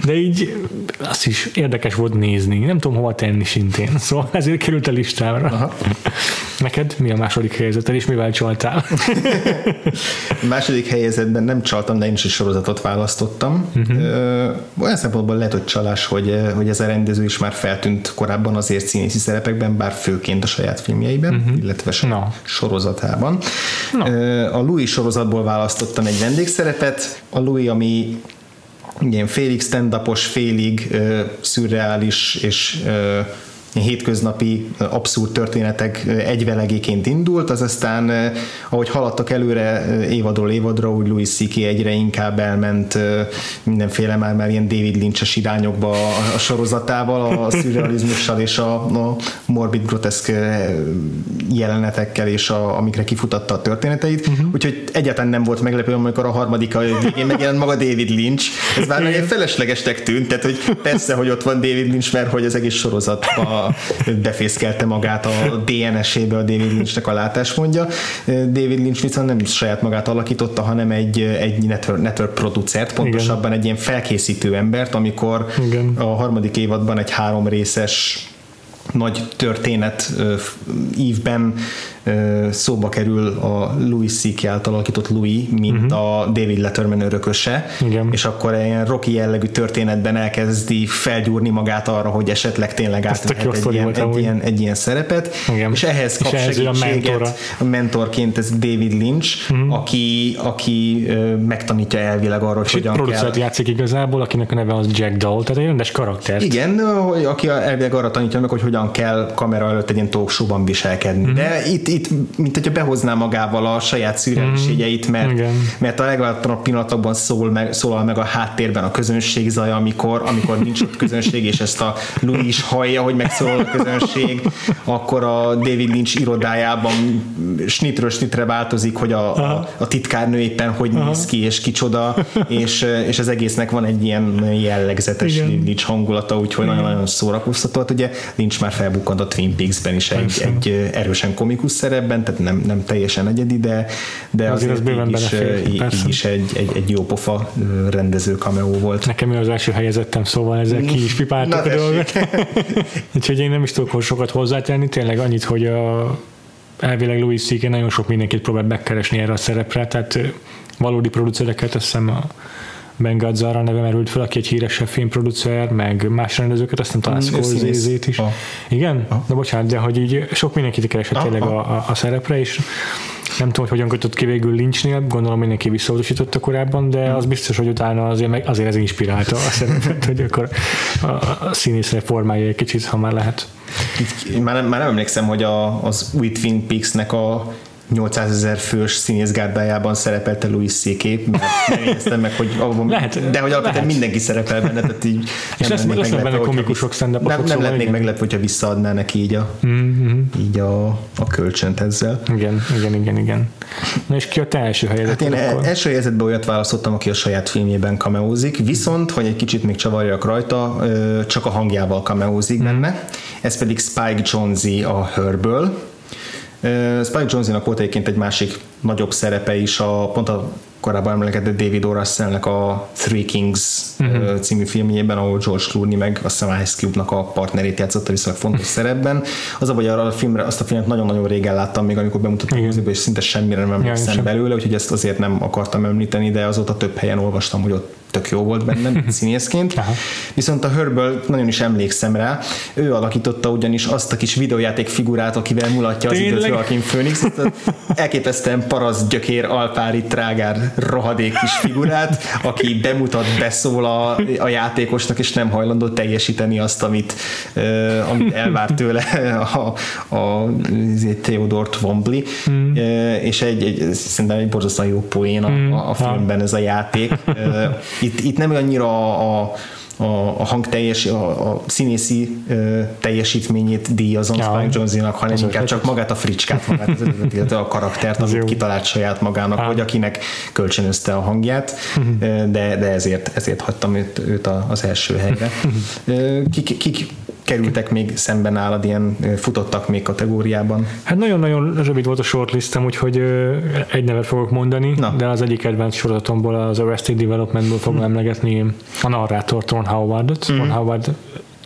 de így azt is érdekes volt nézni. Nem tudom hova tenni szintén. Szóval ezért került a listára. Aha. Neked mi a második helyezeted, és mivel csaltál? a második helyezetben nem csaltam, de én is egy sorozatot választottam. Uh-huh. Olyan szempontból lehet, hogy csalás, hogy, hogy ez a rendező is már feltűnt korábban azért színészi szerepekben, bár főként a saját filmjeiben, uh-huh. illetve no. sorozatában. No. A Louis sorozatból választottam egy vendégszerepet. A Louis, ami ilyen félig stand félig uh, szürreális és uh, hétköznapi abszurd történetek egyvelegéként indult, az aztán, ahogy haladtak előre évadról évadra, úgy Louis C.K. egyre inkább elment mindenféle már, már ilyen David Lynch-es irányokba a sorozatával, a szürrealizmussal és a, a morbid groteszk jelenetekkel és a, amikre kifutatta a történeteit, uh-huh. úgyhogy egyáltalán nem volt meglepő, amikor a harmadik a végén megjelent maga David Lynch. Ez már egy feleslegesnek tűnt, tehát hogy persze, hogy ott van David Lynch, mert hogy az egész sorozatban befészkelte magát a DNS-ébe a David Lynchnek a látásmondja. David Lynch viszont nem saját magát alakította, hanem egy, egy network, network producert, pontosabban Igen. egy ilyen felkészítő embert, amikor Igen. a harmadik évadban egy három részes nagy történet ívben szóba kerül a Louis C.K. által alakított Louis, mint uh-huh. a David Letterman örököse, Igen. és akkor ilyen Rocky jellegű történetben elkezdi felgyúrni magát arra, hogy esetleg tényleg átvehet egy, ilyen, egy, ilyen, egy ilyen szerepet, Igen. és ehhez kap és segítséget a, a mentorként ez David Lynch, uh-huh. aki, aki megtanítja elvileg arra, hogy hogyan kell. játszik igazából, akinek a neve az Jack Doll, tehát egy rendes karakter. Igen, aki elvileg arra tanítja meg, hogy hogyan kell kamera előtt egy ilyen talk viselkedni. Uh-huh. De itt, itt, mint hogyha behozná magával a saját szürrealiségeit, mert, mm, mert a legváltalabb pillanatokban szól meg, szólal meg a háttérben a közönség zaja, amikor, amikor nincs ott közönség, és ezt a Louis is hallja, hogy megszólal a közönség, akkor a David Lynch irodájában snitről snitre változik, hogy a, a, a titkárnő éppen hogy Aha. néz ki, és kicsoda, és, és az egésznek van egy ilyen jellegzetes Igen. Lynch hangulata, úgyhogy nagyon-nagyon szórakoztató. Hát ugye Lynch már felbukkant a Twin Peaks-ben is egy, egy erősen komikus szerepben, tehát nem, nem teljesen egyedi, de, de azért, azért az így, is, így, így is egy, egy, egy jó pofa rendező cameo volt. Nekem ő az első helyezettem, szóval ezzel ki is pipáltuk a dolgot. Úgyhogy én nem is tudok sokat hozzátenni, tényleg annyit, hogy a, elvileg Louis C.K. nagyon sok mindenkit próbál megkeresni erre a szerepre, tehát valódi producereket, azt hiszem a Ben Gazzara neve merült fel, aki egy híresebb filmproducer, meg más rendezőket, aztán talán mm, Scorsese-t is. Ah. Igen? Ah. De bocsánat, de hogy így sok mindenkit keresett tényleg a, a, a szerepre, és Nem tudom, hogy hogyan kötött ki végül Lynchnél, gondolom mindenki visszautasította korábban, de az biztos, hogy utána azért, meg, azért ez inspirálta a szerepet, hogy akkor a, a színészre formálja egy kicsit, ha már lehet. Már, nem, már nem emlékszem, hogy a, az új Twin Peaks-nek a 800 ezer fős színészgárdájában szerepelte Louis C.K. mert nem éreztem meg, hogy abban, lehet, de hogy alapvetően mindenki szerepel benne, tehát így és lesz, lesz benne komikusok stand Nem, nem lennék meglepve, hogyha visszaadná neki így a, mm-hmm. így a, a kölcsönt ezzel. Igen, igen, igen, igen. Na és ki a te első helyezet? Hát én akkor? első helyzetben olyat választottam, aki a saját filmjében kameózik, viszont, hogy egy kicsit még csavarjak rajta, csak a hangjával kameózik mm. benne. Ez pedig Spike Jonze a Hörből, Spike Jonze-nak volt egyébként egy másik nagyobb szerepe is, a, pont a korábban emlegetett David O. Russell-nek a Three Kings uh-huh. című filmjében, ahol George Clooney meg a Sam Ice Cube-nak a partnerét játszotta viszonylag fontos szerepben. Az a hogy arra a filmre, azt a filmet nagyon-nagyon régen láttam, még amikor bemutattam a és szinte semmire nem emlékszem belőle, úgyhogy ezt azért nem akartam említeni, de azóta több helyen olvastam, hogy ott tök jó volt benne színészként. Aha. Viszont a Hörből nagyon is emlékszem rá. Ő alakította ugyanis azt a kis videójáték figurát, akivel mulatja az időt Joaquin Phoenix. Elképesztően parasz gyökér, alpári, trágár, rohadék kis figurát, aki bemutat, beszól a, a játékosnak, és nem hajlandó teljesíteni azt, amit, uh, amit elvár tőle a, a, a Theodore Twombly. Mm. Uh, és egy, egy, szerintem egy borzasztóan jó poén a, mm. a, a filmben ez a játék. Uh, itt, itt nem annyira a, a a, a hang teljes, a, a színészi ö, teljesítményét díjazom ja, Spike Jonze-nak, hanem inkább csak magát a fricskát, magát az eredet, illetve a karaktert, amit kitalált saját magának, vagy akinek kölcsönözte a hangját, mhm. de, de ezért, ezért hagytam őt, őt az első helyre. Kik, kik kerültek még szemben nálad, ilyen futottak még kategóriában? Hát nagyon-nagyon rövid volt a shortlistem, úgyhogy egy nevet fogok mondani, Na. de az egyik kedvenc sorozatomból, az Arrested Developmentből fogom hmm. emlegetni a narrátor Ron Howardot. Hmm. Ron Howard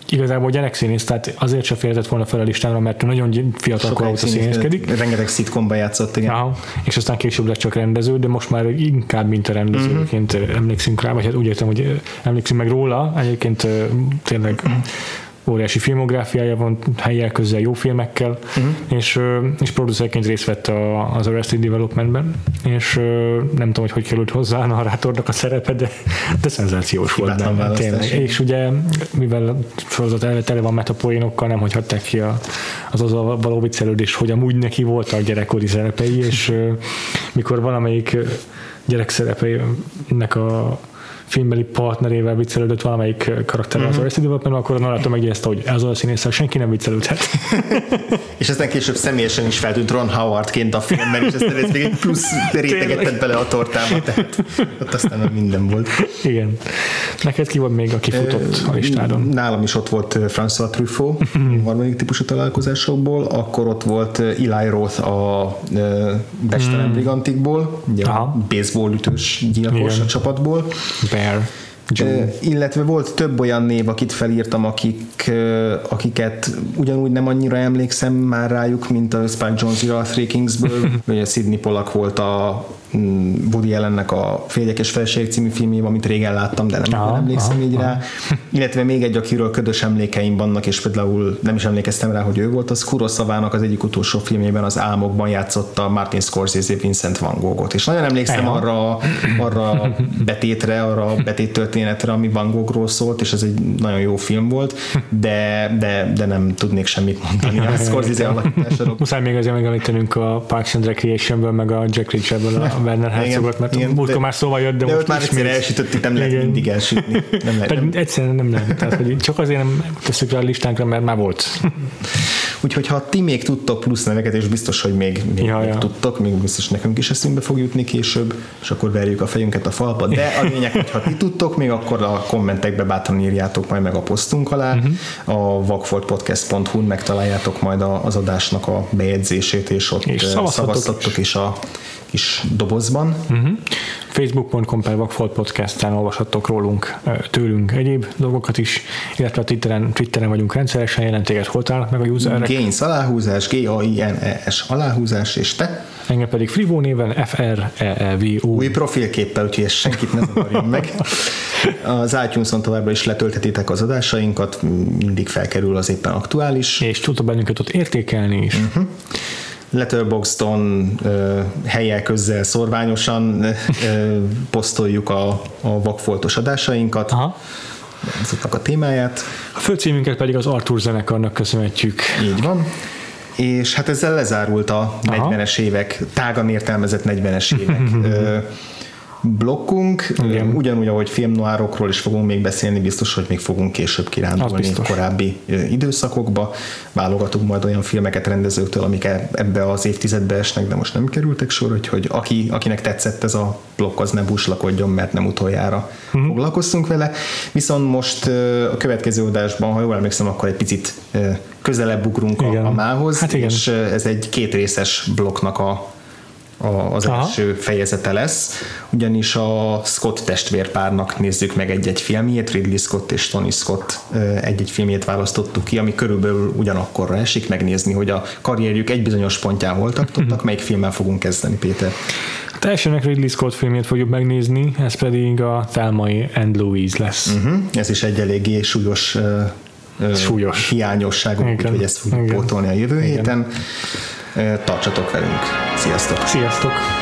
igazából gyerekszínész, tehát azért sem félhetett volna fel a listámra, mert nagyon fiatal kor óta színészkedik. Rengeteg szitkomba játszott, igen. Aha, és aztán később lett csak rendező, de most már inkább, mint a rendezőként mm-hmm. emlékszünk rá, vagy hát úgy értem, hogy emlékszünk meg róla, egyébként tényleg óriási filmográfiája van, helyel közel jó filmekkel, uh-huh. és, és producerként részt vett a, az Arrested Developmentben, és nem tudom, hogy hogy került hozzá a narrátornak a szerepe, de, de szenzációs volt benne, tényleg. És ugye, mivel a sorozat tele van metapoénokkal, nem hogy hagyták ki a, az az a való viccelődés, hogy amúgy neki voltak gyerekkori szerepei, és mikor valamelyik gyerekszerepeinek a filmbeli partnerével viccelődött valamelyik karakter mm-hmm. az Arrested Development, akkor a narrátor megjegyezte, hogy ez a színésszel senki nem viccelődhet. és aztán később személyesen is feltűnt Ron Howardként a filmben, és aztán ez még egy plusz réteget tett bele a tortába, tehát ott aztán minden volt. Igen. Neked ki volt még, aki futott a listádon? Nálam is ott volt François Truffaut, a harmadik típusú találkozásokból, akkor ott volt Eli Roth a Bestelen mm. Brigantikból, ugye a baseball ütős gyilkos a csapatból. Be Bear. Joe. illetve volt több olyan név, akit felírtam, akik, akiket ugyanúgy nem annyira emlékszem már rájuk, mint a Spike Jonze a Three Kingsből, vagy a Sidney Pollack volt a Woody Allennek a Férjek és Felség című filmjében, amit régen láttam, de nem aha, emlékszem aha, így aha. rá. Illetve még egy, akiről ködös emlékeim vannak, és például nem is emlékeztem rá, hogy ő volt, az Kurosavának az egyik utolsó filmjében az Álmokban játszotta Martin Scorsese Vincent Van Goghot. És nagyon emlékszem arra, arra betétre, arra betét történetre, ami Van Goghról szólt, és ez egy nagyon jó film volt, de, de, de nem tudnék semmit mondani a Scorsese alakításáról. Muszáj még azért megemlítenünk a Parks and Recreation-ből, meg a Jack Reacher-ből a Werner Herzogot, mert igen, múltkor már szóval jött, de, de most már egyszer elsütöttük, nem lehet mindig elsütni. Nem lehet. Egyszerűen nem lehet. Tehát, hogy csak azért nem tesszük rá a listánkra, mert már volt. Úgyhogy ha ti még tudtok plusz neveket, és biztos, hogy még, még, ja, még ja. tudtok, még biztos nekünk is eszünkbe fog jutni később, és akkor verjük a fejünket a falba. De a lényeg, hogy ha ti tudtok, még akkor a kommentekbe bátran írjátok majd meg a posztunk alá. Uh-huh. A vakfoltpodcast.hu-n megtaláljátok majd az adásnak a bejegyzését, és ott és szavazhatok is a kis dobozban. Uh-huh. Facebook.com per Vagfolt Podcast-en olvashattok rólunk, tőlünk egyéb dolgokat is, illetve a Twitteren, Twitteren vagyunk rendszeresen, jelentéget hol találnak meg a userek. Gains aláhúzás, G-A-I-N-E-S aláhúzás, és te? Engem pedig Frivo néven f r e e v o Új profilképpel, úgyhogy ezt senkit ne zavarjon meg. Az iTunes-on továbbra is letölthetitek az adásainkat, mindig felkerül az éppen aktuális. És tudtok bennünket ott értékelni is. Uh-huh. Letterboxdon helyek közzel szorványosan posztoljuk a, a vakfoltos adásainkat. Aha. Azoknak a témáját. A főcímünket pedig az Arthur zenekarnak köszönhetjük. Így van és hát ezzel lezárult a Aha. 40-es évek, tágan értelmezett 40-es évek blokkunk, Igen. ugyanúgy, ahogy filmnoárokról is fogunk még beszélni, biztos, hogy még fogunk később kirándulni korábbi időszakokba, válogatunk majd olyan filmeket rendezőktől, amik e- ebbe az évtizedbe esnek, de most nem kerültek sor, hogy aki, akinek tetszett ez a blokk, az ne buslakodjon, mert nem utoljára uh-huh. foglalkoztunk vele. Viszont most a következő adásban, ha jól emlékszem, akkor egy picit közelebb ugrunk igen. a, a mához, hát igen. és ez egy kétrészes blokknak a az Aha. első fejezete lesz, ugyanis a Scott testvérpárnak nézzük meg egy-egy filmjét, Ridley Scott és Tony Scott egy-egy filmjét választottuk ki, ami körülbelül ugyanakkorra esik, megnézni, hogy a karrierjük egy bizonyos pontján hol tartottak, melyik filmmel fogunk kezdeni, Péter. A elsőnek Ridley Scott filmjét fogjuk megnézni, ez pedig a Thelmai and Louise lesz. Uh-huh. Ez is egy eléggé súlyos súlyos hiányosságunk, úgyhogy ezt fogjuk pótolni a jövő Igen. héten. Tartsatok velünk. Sziasztok! Sziasztok!